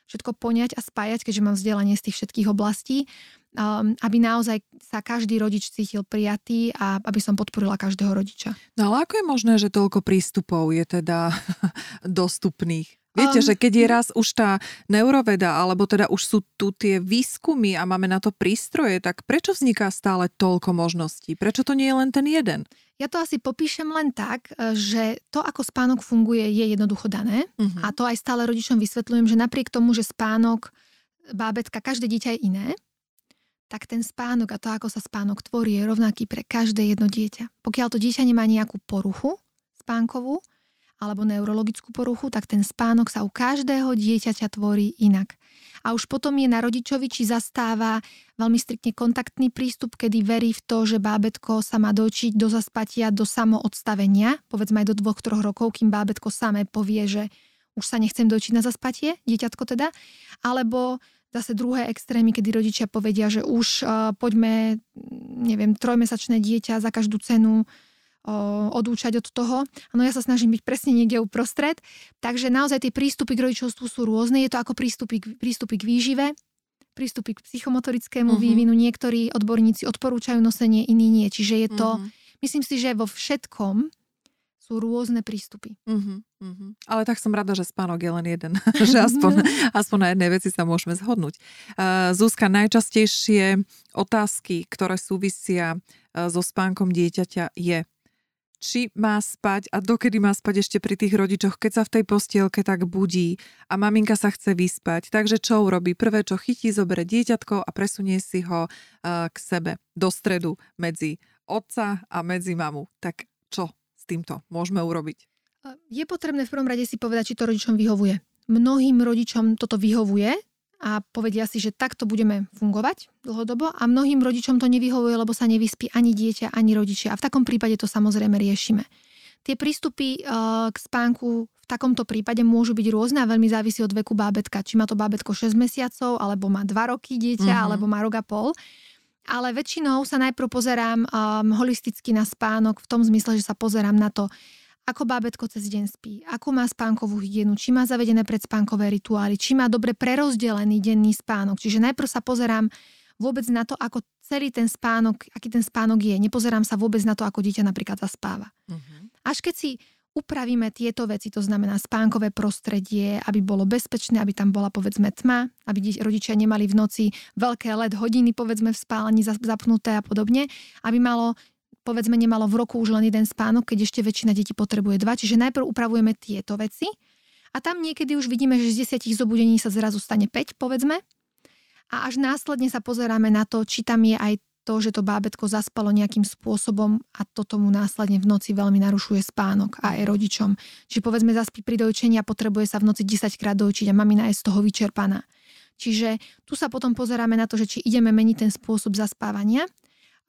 Speaker 2: všetko poňať a spájať, keďže mám vzdelanie z tých všetkých oblastí, um, aby naozaj sa každý rodič cítil prijatý a aby som podporila každého rodiča.
Speaker 1: No ale ako je možné, že toľko prístupov je teda dostupných? Viete, um, že keď je raz už tá neuroveda, alebo teda už sú tu tie výskumy a máme na to prístroje, tak prečo vzniká stále toľko možností? Prečo to nie je len ten jeden?
Speaker 2: Ja to asi popíšem len tak, e, že to, ako spánok funguje, je jednoducho dané. Uh-huh. A to aj stále rodičom vysvetľujem, že napriek tomu, že spánok bábetka, každé dieťa je iné, tak ten spánok a to, ako sa spánok tvorí, je rovnaký pre každé jedno dieťa. Pokiaľ to dieťa nemá nejakú poruchu spánkovú, alebo neurologickú poruchu, tak ten spánok sa u každého dieťaťa tvorí inak. A už potom je na rodičovi, či zastáva veľmi striktne kontaktný prístup, kedy verí v to, že bábetko sa má dočiť do zaspatia, do samoodstavenia, povedzme aj do dvoch, troch rokov, kým bábetko samé povie, že už sa nechcem dočiť na zaspatie, dieťatko teda, alebo zase druhé extrémy, kedy rodičia povedia, že už uh, poďme, neviem, trojmesačné dieťa za každú cenu odúčať od toho. No ja sa snažím byť presne niekde uprostred. Takže naozaj tie prístupy k rodičovstvu sú rôzne. Je to ako prístupy, prístupy k výžive, prístupy k psychomotorickému uh-huh. vývinu. Niektorí odborníci odporúčajú nosenie, iní nie. Čiže je to, uh-huh. myslím si, že vo všetkom sú sú rôzne prístupy.
Speaker 1: Uh-huh, uh-huh. Ale tak som rada, že spánok je len jeden, že aspoň, aspoň na jednej veci sa môžeme zhodnúť. Uh, Zuzka, najčastejšie otázky, ktoré súvisia uh, so spánkom dieťaťa je, či má spať a dokedy má spať ešte pri tých rodičoch, keď sa v tej postielke tak budí a maminka sa chce vyspať. Takže čo urobí? Prvé, čo chytí, zoberie dieťatko a presunie si ho uh, k sebe do stredu medzi otca a medzi mamu. Tak čo s týmto môžeme urobiť?
Speaker 2: Je potrebné v prvom rade si povedať, či to rodičom vyhovuje. Mnohým rodičom toto vyhovuje a povedia si, že takto budeme fungovať dlhodobo a mnohým rodičom to nevyhovuje, lebo sa nevyspí ani dieťa, ani rodičia. A v takom prípade to samozrejme riešime. Tie prístupy k spánku v takomto prípade môžu byť rôzne a veľmi závisí od veku bábetka. Či má to bábetko 6 mesiacov, alebo má 2 roky dieťa, mm-hmm. alebo má rok a pol ale väčšinou sa najprv pozerám um, holisticky na spánok v tom zmysle, že sa pozerám na to, ako bábetko cez deň spí, ako má spánkovú hygienu, či má zavedené predspánkové rituály, či má dobre prerozdelený denný spánok. Čiže najprv sa pozerám vôbec na to, ako celý ten spánok, aký ten spánok je. Nepozerám sa vôbec na to, ako dieťa napríklad zaspáva. Uh-huh. Až keď si upravíme tieto veci, to znamená spánkové prostredie, aby bolo bezpečné, aby tam bola povedzme tma, aby rodičia nemali v noci veľké LED hodiny povedzme v spálni zapnuté a podobne, aby malo povedzme nemalo v roku už len jeden spánok, keď ešte väčšina detí potrebuje dva. Čiže najprv upravujeme tieto veci a tam niekedy už vidíme, že z desiatich zobudení sa zrazu stane 5, povedzme. A až následne sa pozeráme na to, či tam je aj to, že to bábetko zaspalo nejakým spôsobom a to tomu následne v noci veľmi narušuje spánok a aj rodičom. Čiže povedzme zaspí pri dojčení a potrebuje sa v noci 10 krát dojčiť a mamina je z toho vyčerpaná. Čiže tu sa potom pozeráme na to, že či ideme meniť ten spôsob zaspávania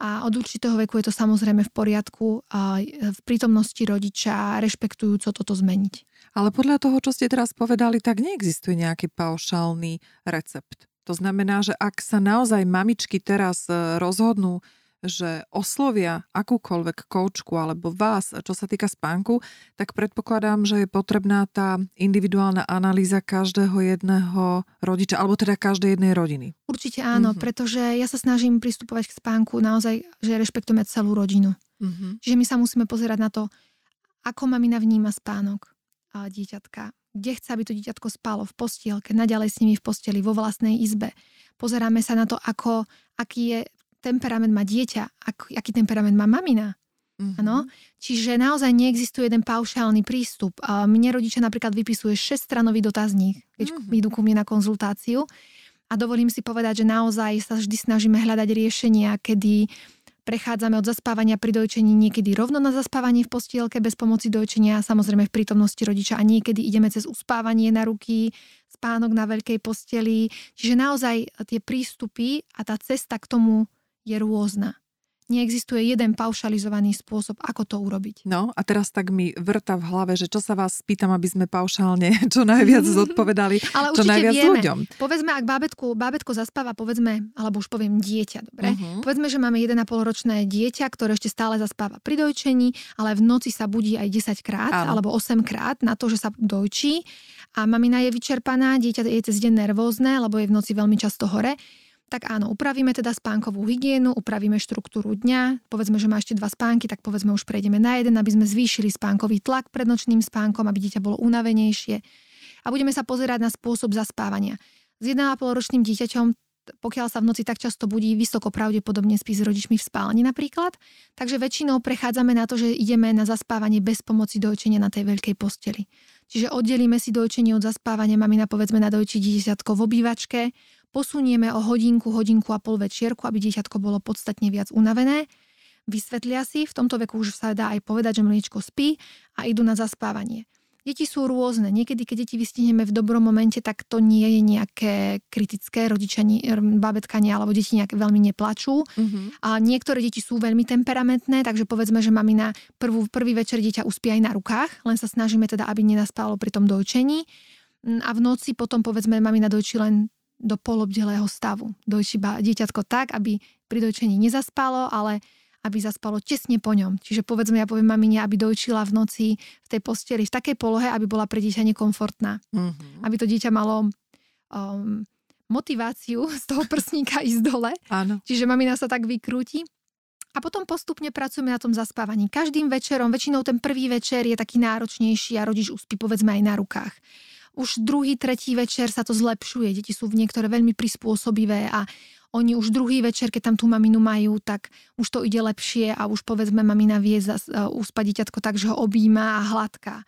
Speaker 2: a od určitého veku je to samozrejme v poriadku a v prítomnosti rodiča rešpektujúco toto zmeniť.
Speaker 1: Ale podľa toho, čo ste teraz povedali, tak neexistuje nejaký paušálny recept. To znamená, že ak sa naozaj mamičky teraz e, rozhodnú, že oslovia akúkoľvek koučku alebo vás, čo sa týka spánku, tak predpokladám, že je potrebná tá individuálna analýza každého jedného rodiča, alebo teda každej jednej rodiny.
Speaker 2: Určite áno, mm-hmm. pretože ja sa snažím pristupovať k spánku naozaj, že rešpektujeme celú rodinu. Mm-hmm. Čiže my sa musíme pozerať na to, ako mamina vníma spánok a dieťatka, kde chce, aby to dieťatko spalo v postielke, naďalej s nimi v posteli, vo vlastnej izbe. Pozeráme sa na to, ako, aký je temperament má dieťa, ak, aký temperament má mamina. Mm-hmm. Čiže naozaj neexistuje jeden paušálny prístup. Mne rodičia napríklad vypisuje 6-stranový dotazník, keď mm-hmm. idú ku mne na konzultáciu. A dovolím si povedať, že naozaj sa vždy snažíme hľadať riešenia, kedy Prechádzame od zaspávania pri dojčení niekedy rovno na zaspávanie v postielke bez pomoci dojčenia, samozrejme v prítomnosti rodiča a niekedy ideme cez uspávanie na ruky, spánok na veľkej posteli. Čiže naozaj tie prístupy a tá cesta k tomu je rôzna neexistuje jeden paušalizovaný spôsob, ako to urobiť.
Speaker 1: No a teraz tak mi vrta v hlave, že čo sa vás spýtam, aby sme paušálne čo najviac zodpovedali,
Speaker 2: Ale
Speaker 1: čo najviac
Speaker 2: vieme.
Speaker 1: ľuďom.
Speaker 2: Povedzme, ak bábetku, bábetko zaspáva, povedzme, alebo už poviem dieťa, dobre? Uh-huh. Povedzme, že máme 1,5 ročné dieťa, ktoré ešte stále zaspáva pri dojčení, ale v noci sa budí aj 10 krát Áno. alebo 8 krát na to, že sa dojčí a mamina je vyčerpaná, dieťa je cez deň nervózne, lebo je v noci veľmi často hore tak áno, upravíme teda spánkovú hygienu, upravíme štruktúru dňa, povedzme, že má ešte dva spánky, tak povedzme už prejdeme na jeden, aby sme zvýšili spánkový tlak pred nočným spánkom, aby dieťa bolo unavenejšie. A budeme sa pozerať na spôsob zaspávania. S 1,5 ročným dieťaťom pokiaľ sa v noci tak často budí, vysoko pravdepodobne spí s rodičmi v spálni napríklad. Takže väčšinou prechádzame na to, že ideme na zaspávanie bez pomoci dojčenia na tej veľkej posteli. Čiže oddelíme si dojčenie od zaspávania, mamina povedzme na dojči dieťatko v obývačke, posunieme o hodinku, hodinku a pol večierku, aby dieťatko bolo podstatne viac unavené. Vysvetlia si, v tomto veku už sa dá aj povedať, že mliečko spí a idú na zaspávanie. Deti sú rôzne. Niekedy, keď deti vystihneme v dobrom momente, tak to nie je nejaké kritické. Rodičia, babetka nie, alebo deti nejak veľmi neplačú. Uh-huh. A niektoré deti sú veľmi temperamentné, takže povedzme, že mamina prvú, prvý večer dieťa uspí aj na rukách, len sa snažíme teda, aby nenaspalo pri tom dojčení. Mm, a v noci potom povedzme mamina dojčí len do polobdelého stavu. Dojčí dieťatko tak, aby pri dojčení nezaspalo, ale aby zaspalo tesne po ňom. Čiže povedzme, ja poviem mamine, aby dojčila v noci v tej posteli v takej polohe, aby bola pre dieťa nekomfortná. Mm-hmm. Aby to dieťa malo um, motiváciu z toho prsníka ísť dole.
Speaker 1: Áno.
Speaker 2: Čiže mamina sa tak vykrúti A potom postupne pracujeme na tom zaspávaní. Každým večerom, väčšinou ten prvý večer je taký náročnejší a rodič uspí povedzme aj na rukách. Už druhý, tretí večer sa to zlepšuje. Deti sú v niektoré veľmi prispôsobivé a oni už druhý večer, keď tam tú maminu majú, tak už to ide lepšie a už povedzme mamina vie uh, uspať dieťatko tak, že ho objíma a hladká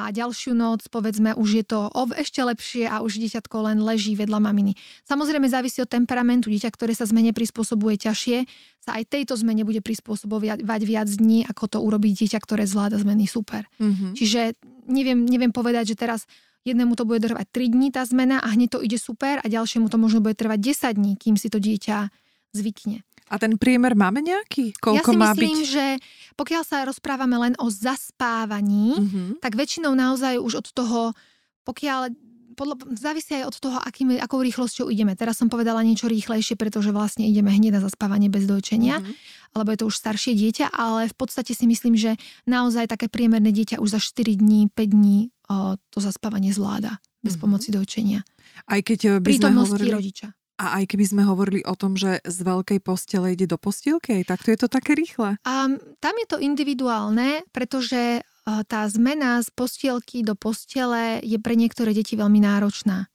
Speaker 2: a ďalšiu noc, povedzme, už je to ešte lepšie a už dieťatko len leží vedľa maminy. Samozrejme závisí od temperamentu. Dieťa, ktoré sa zmene prispôsobuje ťažšie, sa aj tejto zmene bude prispôsobovať viac dní, ako to urobí dieťa, ktoré zvláda zmeny super. Mm-hmm. Čiže neviem, neviem povedať, že teraz jednému to bude trvať 3 dní tá zmena a hneď to ide super a ďalšiemu to možno bude trvať 10 dní, kým si to dieťa zvykne.
Speaker 1: A ten priemer máme nejaký?
Speaker 2: Koľko
Speaker 1: ja si
Speaker 2: má
Speaker 1: myslím,
Speaker 2: byť? že pokiaľ sa rozprávame len o zaspávaní, mm-hmm. tak väčšinou naozaj už od toho, pokiaľ podľa, závisí aj od toho, akým, akou rýchlosťou ideme. Teraz som povedala niečo rýchlejšie, pretože vlastne ideme hneď na zaspávanie bez dojčenia, mm-hmm. alebo je to už staršie dieťa, ale v podstate si myslím, že naozaj také priemerné dieťa už za 4 dní, 5 dní to zaspávanie zvláda bez mm-hmm. pomoci dojčenia.
Speaker 1: Aj keď by sme hovorili...
Speaker 2: rodiča.
Speaker 1: A aj keby sme hovorili o tom, že z veľkej postele ide do postielky, tak to je to také rýchle.
Speaker 2: Um, tam je to individuálne, pretože uh, tá zmena z postielky do postele je pre niektoré deti veľmi náročná.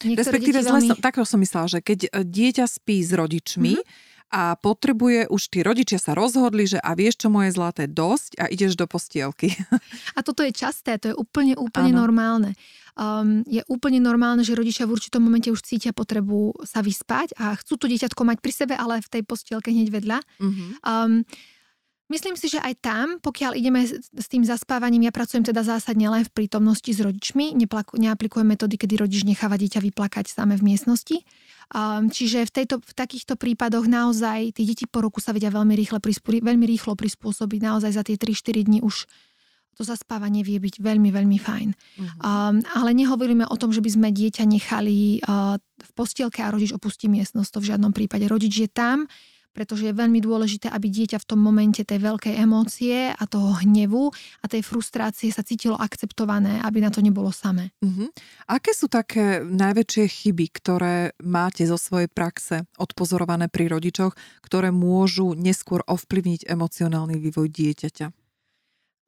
Speaker 1: Niektoré Respektíve, veľmi... som, tak som myslela, že keď e, dieťa spí s rodičmi, mm-hmm a potrebuje, už tí rodičia sa rozhodli, že a vieš čo moje zlaté, dosť a ideš do postielky.
Speaker 2: A toto je časté, to je úplne, úplne ano. normálne. Um, je úplne normálne, že rodičia v určitom momente už cítia potrebu sa vyspať a chcú to dieťatko mať pri sebe, ale v tej postielke hneď vedľa. Uh-huh. Um, Myslím si, že aj tam, pokiaľ ideme s tým zaspávaním, ja pracujem teda zásadne len v prítomnosti s rodičmi, neaplikujem metódy, kedy rodič necháva dieťa vyplakať samé v miestnosti. Um, čiže v, tejto, v takýchto prípadoch naozaj tí deti po roku sa vedia veľmi, rýchle, veľmi rýchlo prispôsobiť. Naozaj za tie 3-4 dní už to zaspávanie vie byť veľmi, veľmi fajn. Uh-huh. Um, ale nehovoríme o tom, že by sme dieťa nechali uh, v postielke a rodič opustí miestnosť. To v žiadnom prípade. Rodič je tam, pretože je veľmi dôležité, aby dieťa v tom momente tej veľkej emócie a toho hnevu a tej frustrácie sa cítilo akceptované, aby na to nebolo samé. Uh-huh.
Speaker 1: Aké sú také najväčšie chyby, ktoré máte zo svojej praxe odpozorované pri rodičoch, ktoré môžu neskôr ovplyvniť emocionálny vývoj dieťaťa?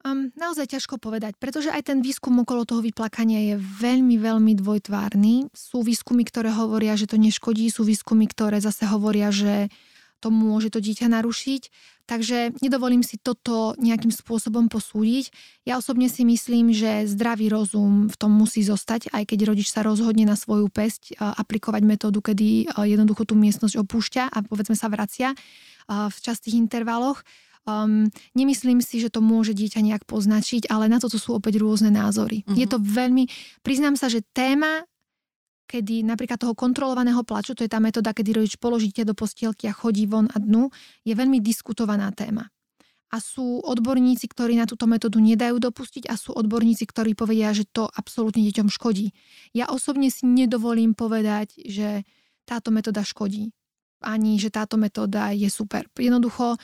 Speaker 2: Um, naozaj ťažko povedať, pretože aj ten výskum okolo toho vyplakania je veľmi, veľmi dvojtvárny. Sú výskumy, ktoré hovoria, že to neškodí, sú výskumy, ktoré zase hovoria, že to môže to dieťa narušiť. Takže nedovolím si toto nejakým spôsobom posúdiť. Ja osobne si myslím, že zdravý rozum v tom musí zostať, aj keď rodič sa rozhodne na svoju pesť aplikovať metódu, kedy jednoducho tú miestnosť opúšťa a povedzme sa vracia v častých intervaloch. Um, nemyslím si, že to môže dieťa nejak poznačiť, ale na toto sú opäť rôzne názory. Uh-huh. Je to veľmi, priznám sa, že téma kedy napríklad toho kontrolovaného plaču, to je tá metóda, kedy rodič položíte do postielky a chodí von a dnu, je veľmi diskutovaná téma. A sú odborníci, ktorí na túto metódu nedajú dopustiť a sú odborníci, ktorí povedia, že to absolútne deťom škodí. Ja osobne si nedovolím povedať, že táto metóda škodí. Ani, že táto metóda je super. Jednoducho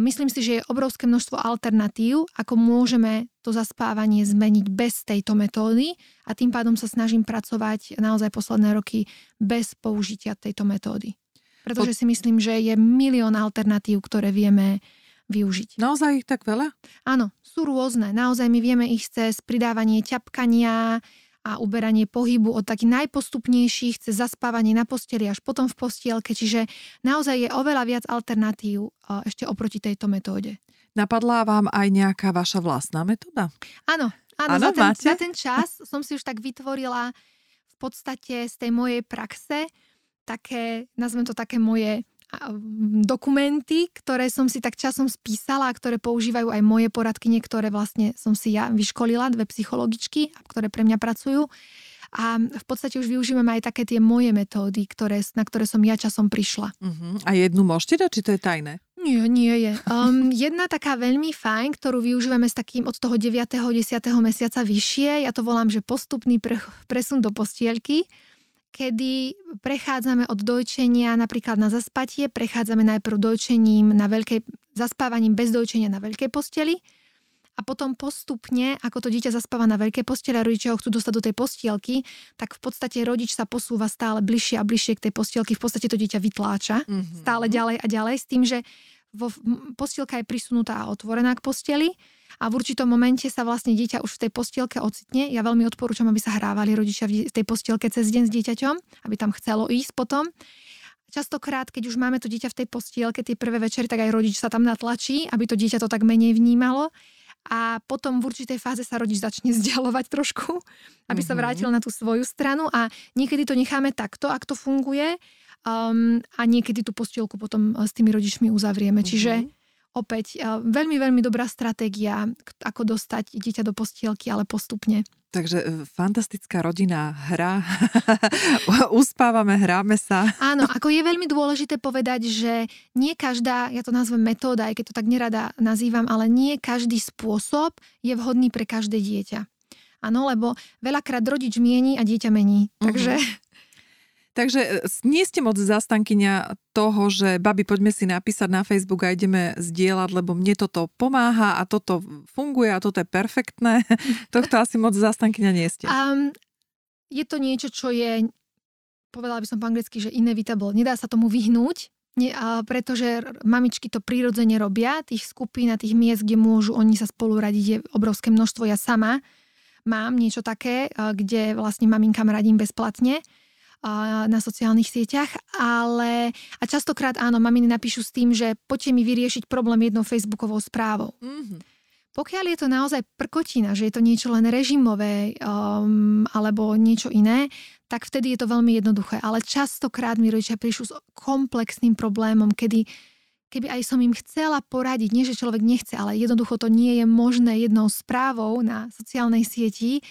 Speaker 2: Myslím si, že je obrovské množstvo alternatív, ako môžeme to zaspávanie zmeniť bez tejto metódy a tým pádom sa snažím pracovať naozaj posledné roky bez použitia tejto metódy. Pretože si myslím, že je milión alternatív, ktoré vieme využiť.
Speaker 1: Naozaj ich tak veľa?
Speaker 2: Áno, sú rôzne. Naozaj my vieme ich cez pridávanie ťapkania, a uberanie pohybu od takých najpostupnejších cez zaspávanie na posteli až potom v postielke. Čiže naozaj je oveľa viac alternatív ešte oproti tejto metóde.
Speaker 1: Napadla vám aj nejaká vaša vlastná metóda?
Speaker 2: Áno, áno, áno za, ten, za ten čas som si už tak vytvorila v podstate z tej mojej praxe také, nazvem to také moje dokumenty, ktoré som si tak časom spísala a ktoré používajú aj moje poradky, niektoré vlastne som si ja vyškolila, dve psychologičky, ktoré pre mňa pracujú. A v podstate už využívame aj také tie moje metódy, ktoré, na ktoré som ja časom prišla. Uh-huh.
Speaker 1: A jednu môžete dať, či to je tajné?
Speaker 2: Nie, nie je. Um, jedna taká veľmi fajn, ktorú využívame s takým od toho 9. 10. mesiaca vyššie, ja to volám, že postupný pre, presun do postielky kedy prechádzame od dojčenia napríklad na zaspatie, prechádzame najprv dojčením na veľkej, zaspávaním bez dojčenia na veľkej posteli a potom postupne, ako to dieťa zaspáva na veľkej posteli a rodičia ho chcú dostať do tej postielky, tak v podstate rodič sa posúva stále bližšie a bližšie k tej postielky, v podstate to dieťa vytláča mm-hmm. stále ďalej a ďalej s tým, že vo, postielka je prisunutá a otvorená k posteli a v určitom momente sa vlastne dieťa už v tej postielke ocitne. Ja veľmi odporúčam, aby sa hrávali rodičia v tej postielke cez deň s dieťaťom, aby tam chcelo ísť potom. Častokrát, keď už máme to dieťa v tej postielke, tie prvé večery, tak aj rodič sa tam natlačí, aby to dieťa to tak menej vnímalo. A potom v určitej fáze sa rodič začne vzdialovať trošku, aby mm-hmm. sa mhm. vrátil na tú svoju stranu a niekedy to necháme takto, ak to funguje um, a niekedy tú postielku potom s tými rodičmi uzavrieme. Mm-hmm. Čiže opäť veľmi, veľmi dobrá stratégia, ako dostať dieťa do postielky, ale postupne.
Speaker 1: Takže e, fantastická rodinná hra. Uspávame, hráme sa.
Speaker 2: Áno, ako je veľmi dôležité povedať, že nie každá, ja to nazvem metóda, aj keď to tak nerada nazývam, ale nie každý spôsob je vhodný pre každé dieťa. Áno, lebo veľakrát rodič mieni a dieťa mení. Takže uh-huh.
Speaker 1: Takže e, nie ste moc zastankyňa toho, že babi, poďme si napísať na Facebook a ideme zdieľať, lebo mne toto pomáha a toto funguje a toto je perfektné. Tohto asi moc zastankyňa nie ste.
Speaker 2: Um, je to niečo, čo je, povedala by som po anglicky, že inevitable. Nedá sa tomu vyhnúť, nie, a pretože mamičky to prirodzene robia, tých skupín a tých miest, kde môžu oni sa spolu radiť, je obrovské množstvo. Ja sama mám niečo také, kde vlastne maminkám radím bezplatne na sociálnych sieťach, ale a častokrát áno, maminy napíšu s tým, že poďte mi vyriešiť problém jednou facebookovou správou. Mm-hmm. Pokiaľ je to naozaj prkotina, že je to niečo len režimové um, alebo niečo iné, tak vtedy je to veľmi jednoduché. Ale častokrát mi rodičia prišli s komplexným problémom, kedy keby aj som im chcela poradiť, nie že človek nechce, ale jednoducho to nie je možné jednou správou na sociálnej sieti,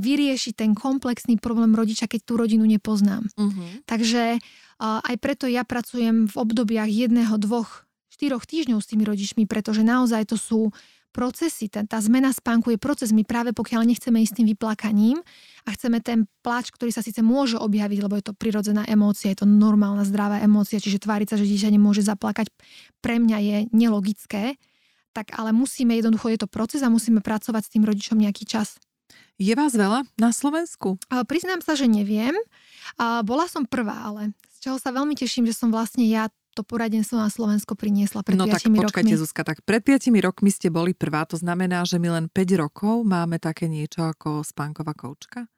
Speaker 2: vyriešiť ten komplexný problém rodiča, keď tú rodinu nepoznám. Uh-huh. Takže uh, aj preto ja pracujem v obdobiach jedného, dvoch, štyroch týždňov s tými rodičmi, pretože naozaj to sú procesy, tá, tá zmena spánku je proces. My práve pokiaľ nechceme ísť tým vyplakaním a chceme ten pláč, ktorý sa síce môže objaviť, lebo je to prirodzená emócia, je to normálna zdravá emócia, čiže tváriť sa, že dieťa nemôže zaplakať, pre mňa je nelogické, tak ale musíme, jednoducho je to proces a musíme pracovať s tým rodičom nejaký čas.
Speaker 1: Je vás veľa na Slovensku?
Speaker 2: Priznám sa, že neviem. Bola som prvá, ale z čoho sa veľmi teším, že som vlastne ja to poradenstvo na Slovensko priniesla pred no 5 tak
Speaker 1: počkajte,
Speaker 2: rokmi.
Speaker 1: Zuzka, tak pred 5 rokmi ste boli prvá, to znamená, že my len 5 rokov máme také niečo ako spánková koučka?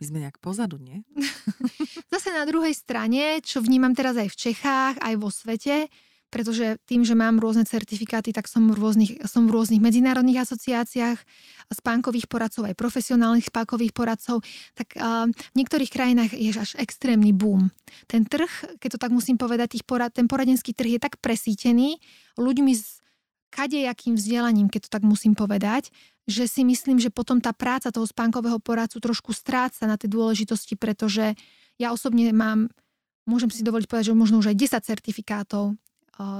Speaker 1: My sme nejak pozadu, nie?
Speaker 2: Zase na druhej strane, čo vnímam teraz aj v Čechách, aj vo svete, pretože tým, že mám rôzne certifikáty, tak som v rôznych, som v rôznych medzinárodných asociáciách spánkových poradcov, aj profesionálnych spánkových poradcov, tak uh, v niektorých krajinách je až extrémny boom. Ten trh, keď to tak musím povedať, tých porad, ten poradenský trh je tak presítený ľuďmi s kadejakým vzdelaním, keď to tak musím povedať, že si myslím, že potom tá práca toho spánkového poradcu trošku stráca na tej dôležitosti, pretože ja osobne mám môžem si dovoliť povedať, že možno už aj 10 certifikátov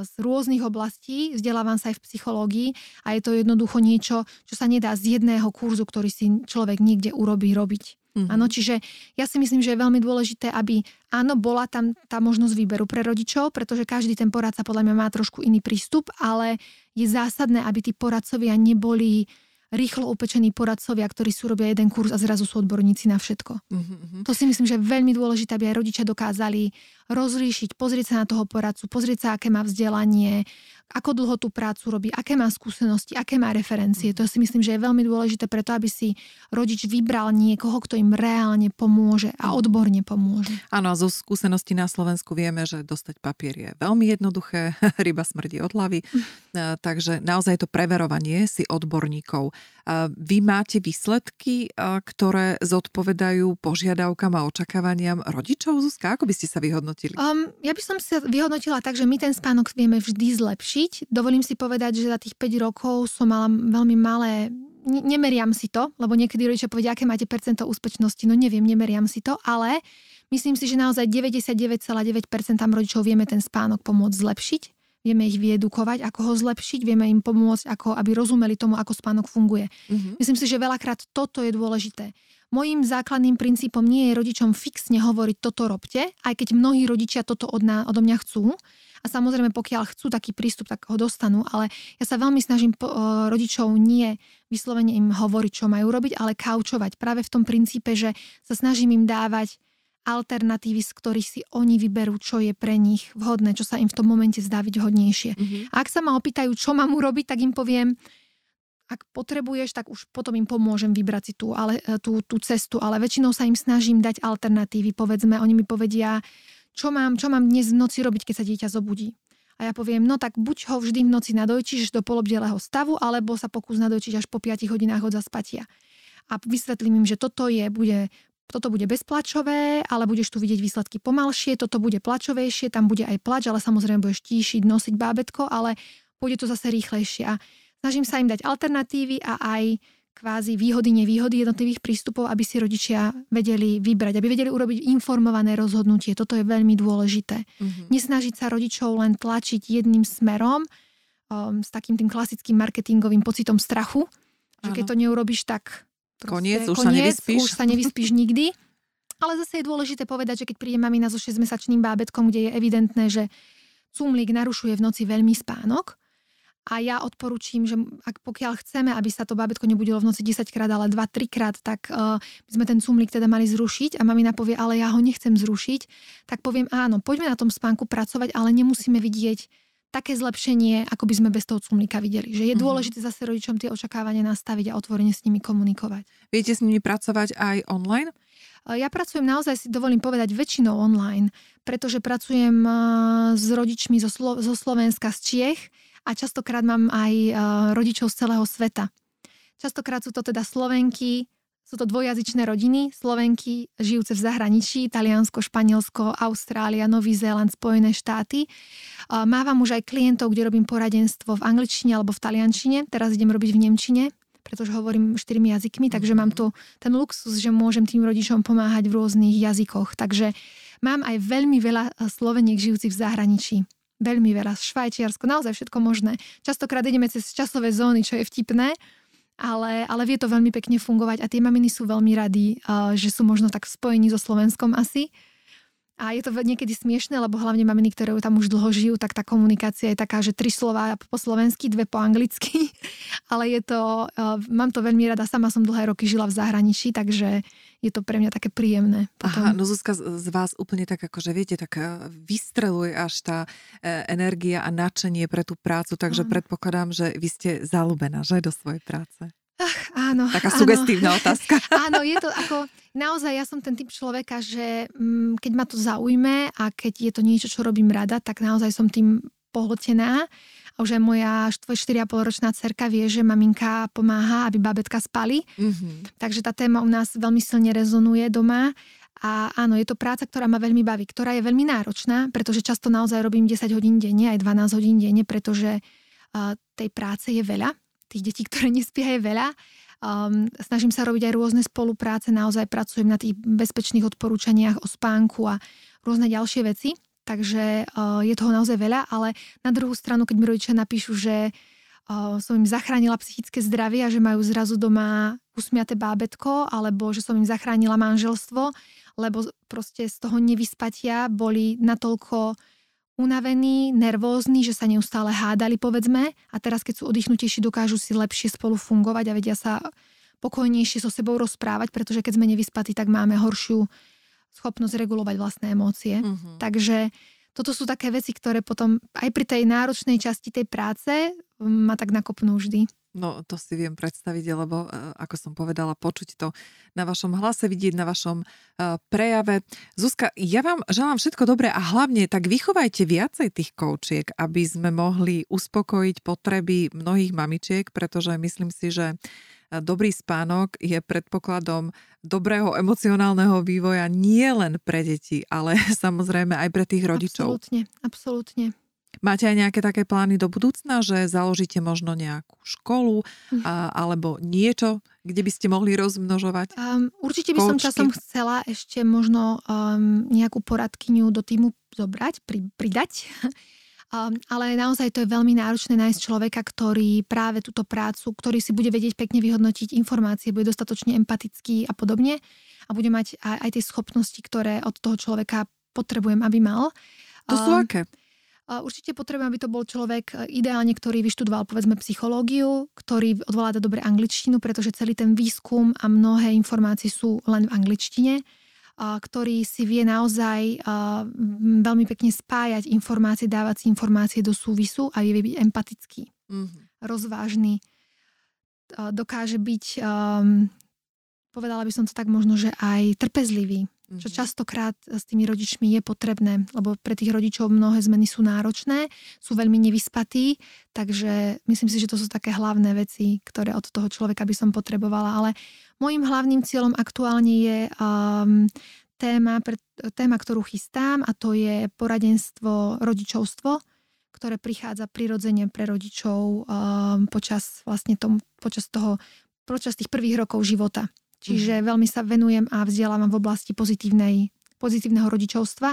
Speaker 2: z rôznych oblastí, vzdelávam sa aj v psychológii a je to jednoducho niečo, čo sa nedá z jedného kurzu, ktorý si človek niekde urobí, robiť. Mm-hmm. Áno, čiže ja si myslím, že je veľmi dôležité, aby áno, bola tam tá možnosť výberu pre rodičov, pretože každý ten poradca podľa mňa má trošku iný prístup, ale je zásadné, aby tí poradcovia neboli rýchlo upečení poradcovia, ktorí sú robia jeden kurz a zrazu sú odborníci na všetko. Uh-huh. To si myslím, že je veľmi dôležité, aby aj rodičia dokázali rozlíšiť, pozrieť sa na toho poradcu, pozrieť sa, aké má vzdelanie, ako dlho tú prácu robí, aké má skúsenosti, aké má referencie. To si myslím, že je veľmi dôležité preto, aby si rodič vybral niekoho, kto im reálne pomôže a odborne pomôže.
Speaker 1: Áno, a zo skúsenosti na Slovensku vieme, že dostať papier je veľmi jednoduché, ryba smrdí od hlavy, takže naozaj to preverovanie si odborníkov. Vy máte výsledky, ktoré zodpovedajú požiadavkám a očakávaniam rodičov, Zuzka? Ako by ste sa vyhodnotili?
Speaker 2: Um, ja by som sa vyhodnotila tak, že my ten spánok vieme vždy zlepšiť zlepšiť. Dovolím si povedať, že za tých 5 rokov som mala veľmi malé nemeriam si to, lebo niekedy rodičia povedia, aké máte percento úspešnosti, no neviem, nemeriam si to, ale myslím si, že naozaj 99,9% rodičov vieme ten spánok pomôcť zlepšiť, vieme ich vyedukovať, ako ho zlepšiť, vieme im pomôcť, ako, aby rozumeli tomu, ako spánok funguje. Mm-hmm. Myslím si, že veľakrát toto je dôležité. Mojím základným princípom nie je rodičom fixne hovoriť toto robte, aj keď mnohí rodičia toto od, ná, odo mňa chcú, a samozrejme, pokiaľ chcú taký prístup, tak ho dostanú, ale ja sa veľmi snažím po, rodičov nie vyslovene im hovoriť, čo majú robiť, ale kaučovať práve v tom princípe, že sa snažím im dávať alternatívy, z ktorých si oni vyberú, čo je pre nich vhodné, čo sa im v tom momente zdá byť vhodnejšie. Mm-hmm. A ak sa ma opýtajú, čo mám urobiť, tak im poviem, ak potrebuješ, tak už potom im pomôžem vybrať si tú, ale, e, tú, tú cestu, ale väčšinou sa im snažím dať alternatívy. Povedzme, oni mi povedia, čo mám, čo mám dnes v noci robiť, keď sa dieťa zobudí. A ja poviem, no tak buď ho vždy v noci nadojčíš do polobdelého stavu, alebo sa pokús nadojčiť až po 5 hodinách od zaspatia. A vysvetlím im, že toto je, bude toto bude bezplačové, ale budeš tu vidieť výsledky pomalšie, toto bude plačovejšie, tam bude aj plač, ale samozrejme budeš tíšiť, nosiť bábetko, ale bude to zase rýchlejšie. A snažím sa im dať alternatívy a aj kvázi výhody, nevýhody jednotlivých prístupov, aby si rodičia vedeli vybrať, aby vedeli urobiť informované rozhodnutie. Toto je veľmi dôležité. Mm-hmm. Nesnažiť sa rodičov len tlačiť jedným smerom um, s takým tým klasickým marketingovým pocitom strachu, že keď to neurobiš, tak
Speaker 1: Koniec, už koniec, sa nevyspíš.
Speaker 2: Už sa nevyspíš nikdy. Ale zase je dôležité povedať, že keď príde mamina so 6-mesačným bábetkom, kde je evidentné, že cumlík narušuje v noci veľmi spánok, a ja odporúčam, že ak pokiaľ chceme, aby sa to bábetko nebudilo v noci 10 krát, ale 2-3 krát, tak uh, sme ten cumlík teda mali zrušiť a mamina povie, ale ja ho nechcem zrušiť, tak poviem áno, poďme na tom spánku pracovať, ale nemusíme vidieť také zlepšenie, ako by sme bez toho cumlíka videli. Že je mhm. dôležité zase rodičom tie očakávania nastaviť a otvorene s nimi komunikovať.
Speaker 1: Viete s nimi pracovať aj online?
Speaker 2: Ja pracujem naozaj, si dovolím povedať, väčšinou online, pretože pracujem s rodičmi zo, Slo- zo Slovenska, z Čiech a častokrát mám aj rodičov z celého sveta. Častokrát sú to teda Slovenky, sú to dvojazyčné rodiny, Slovenky žijúce v zahraničí, Taliansko, Španielsko, Austrália, Nový Zéland, Spojené štáty. Mávam už aj klientov, kde robím poradenstvo v angličtine alebo v taliančine. Teraz idem robiť v nemčine, pretože hovorím štyrmi jazykmi, takže mám tu ten luxus, že môžem tým rodičom pomáhať v rôznych jazykoch. Takže mám aj veľmi veľa Sloveniek žijúcich v zahraničí veľmi veľa, Švajčiarsko, naozaj všetko možné. Častokrát ideme cez časové zóny, čo je vtipné, ale, ale vie to veľmi pekne fungovať a tie maminy sú veľmi rady, že sú možno tak spojení so Slovenskom asi. A je to niekedy smiešne, lebo hlavne maminy, ktoré tam už dlho žijú, tak tá komunikácia je taká, že tri slova po slovensky, dve po anglicky. Ale je to, mám to veľmi rada, sama som dlhé roky žila v zahraničí, takže je to pre mňa také príjemné.
Speaker 1: Potom. Aha, no Zuzka z vás úplne tak akože viete, tak vystreluje až tá e, energia a nadšenie pre tú prácu, takže Aha. predpokladám, že vy ste zalúbená, že, do svojej práce.
Speaker 2: Ach, áno.
Speaker 1: Taká áno. sugestívna otázka.
Speaker 2: áno, je to ako, naozaj ja som ten typ človeka, že mm, keď ma to zaujme a keď je to niečo, čo robím rada, tak naozaj som tým pohltená. Aj moja 4,5 ročná cerka vie, že maminka pomáha, aby babetka spali. Mm-hmm. Takže tá téma u nás veľmi silne rezonuje doma. A áno, je to práca, ktorá ma veľmi baví, ktorá je veľmi náročná, pretože často naozaj robím 10 hodín denne, aj 12 hodín denne, pretože uh, tej práce je veľa tých detí, ktoré nespia je veľa. Um, snažím sa robiť aj rôzne spolupráce, naozaj pracujem na tých bezpečných odporúčaniach o spánku a rôzne ďalšie veci, takže uh, je toho naozaj veľa, ale na druhú stranu, keď mi rodičia napíšu, že uh, som im zachránila psychické zdravie a že majú zrazu doma usmiaté bábetko, alebo že som im zachránila manželstvo, lebo proste z toho nevyspatia boli natoľko unavení, nervózni, že sa neustále hádali, povedzme, a teraz, keď sú oddychnutejší, dokážu si lepšie spolu fungovať a vedia sa pokojnejšie so sebou rozprávať, pretože keď sme nevyspatí, tak máme horšiu schopnosť regulovať vlastné emócie. Mm-hmm. Takže toto sú také veci, ktoré potom aj pri tej náročnej časti tej práce ma tak nakopnú vždy.
Speaker 1: No to si viem predstaviť, lebo e, ako som povedala, počuť to na vašom hlase, vidieť na vašom e, prejave. Zuzka, ja vám želám všetko dobré a hlavne tak vychovajte viacej tých koučiek, aby sme mohli uspokojiť potreby mnohých mamičiek, pretože myslím si, že dobrý spánok je predpokladom dobrého emocionálneho vývoja nie len pre deti, ale samozrejme aj pre tých rodičov.
Speaker 2: Absolútne, absolútne.
Speaker 1: Máte aj nejaké také plány do budúcna, že založíte možno nejakú školu mhm. a, alebo niečo, kde by ste mohli rozmnožovať? Um,
Speaker 2: určite by som časom chcela ešte možno um, nejakú poradkyňu do týmu zobrať, pri, pridať. Um, ale naozaj to je veľmi náročné nájsť človeka, ktorý práve túto prácu, ktorý si bude vedieť pekne vyhodnotiť informácie, bude dostatočne empatický a podobne a bude mať aj, aj tie schopnosti, ktoré od toho človeka potrebujem, aby mal.
Speaker 1: To sú um, aké?
Speaker 2: Určite potrebujem, aby to bol človek e, ideálne, ktorý vyštudoval povedzme psychológiu, ktorý odvoláda dobre angličtinu, pretože celý ten výskum a mnohé informácie sú len v angličtine. Ktorý si vie naozaj veľmi pekne spájať informácie, dávať si informácie do súvisu a vie byť empatický, mm-hmm. rozvážny. Dokáže byť, povedala by som to tak možno, že aj trpezlivý čo mhm. častokrát s tými rodičmi je potrebné, lebo pre tých rodičov mnohé zmeny sú náročné, sú veľmi nevyspatí, takže myslím si, že to sú také hlavné veci, ktoré od toho človeka by som potrebovala. Ale môjim hlavným cieľom aktuálne je um, téma, téma, ktorú chystám a to je poradenstvo rodičovstvo, ktoré prichádza prirodzene pre rodičov um, počas, vlastne tom, počas toho počas tých prvých rokov života. Čiže mhm. veľmi sa venujem a vzdelávam v oblasti pozitívnej, pozitívneho rodičovstva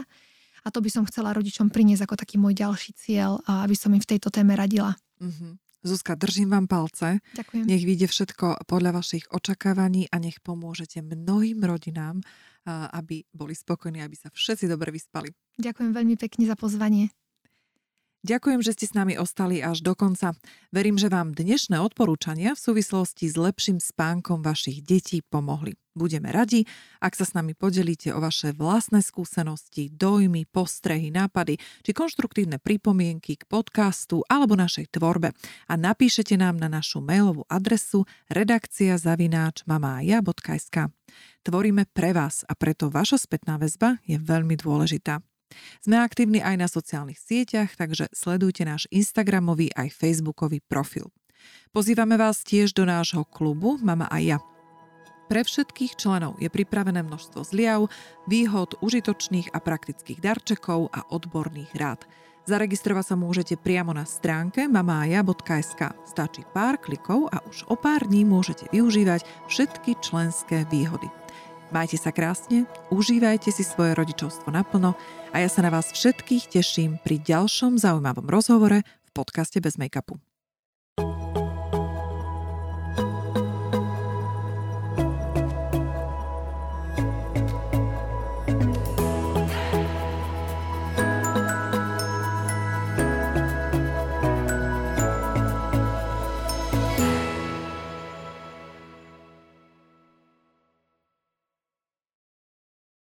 Speaker 2: a to by som chcela rodičom priniesť ako taký môj ďalší cieľ, aby som im v tejto téme radila.
Speaker 1: Mm-hmm. Zuzka, držím vám palce.
Speaker 2: Ďakujem.
Speaker 1: Nech vyjde všetko podľa vašich očakávaní a nech pomôžete mnohým rodinám, aby boli spokojní, aby sa všetci dobre vyspali.
Speaker 2: Ďakujem veľmi pekne za pozvanie.
Speaker 1: Ďakujem, že ste s nami ostali až do konca. Verím, že vám dnešné odporúčania v súvislosti s lepším spánkom vašich detí pomohli. Budeme radi, ak sa s nami podelíte o vaše vlastné skúsenosti, dojmy, postrehy, nápady či konštruktívne pripomienky k podcastu alebo našej tvorbe a napíšete nám na našu mailovú adresu redakcia zavináč mamája.sk. Tvoríme pre vás a preto vaša spätná väzba je veľmi dôležitá. Sme aktívni aj na sociálnych sieťach, takže sledujte náš Instagramový aj Facebookový profil. Pozývame vás tiež do nášho klubu Mama a ja. Pre všetkých členov je pripravené množstvo zliav, výhod, užitočných a praktických darčekov a odborných rád. Zaregistrovať sa môžete priamo na stránke mamaja.sk. Stačí pár klikov a už o pár dní môžete využívať všetky členské výhody. Majte sa krásne, užívajte si svoje rodičovstvo naplno a ja sa na vás všetkých teším pri ďalšom zaujímavom rozhovore v podcaste Bez make-upu.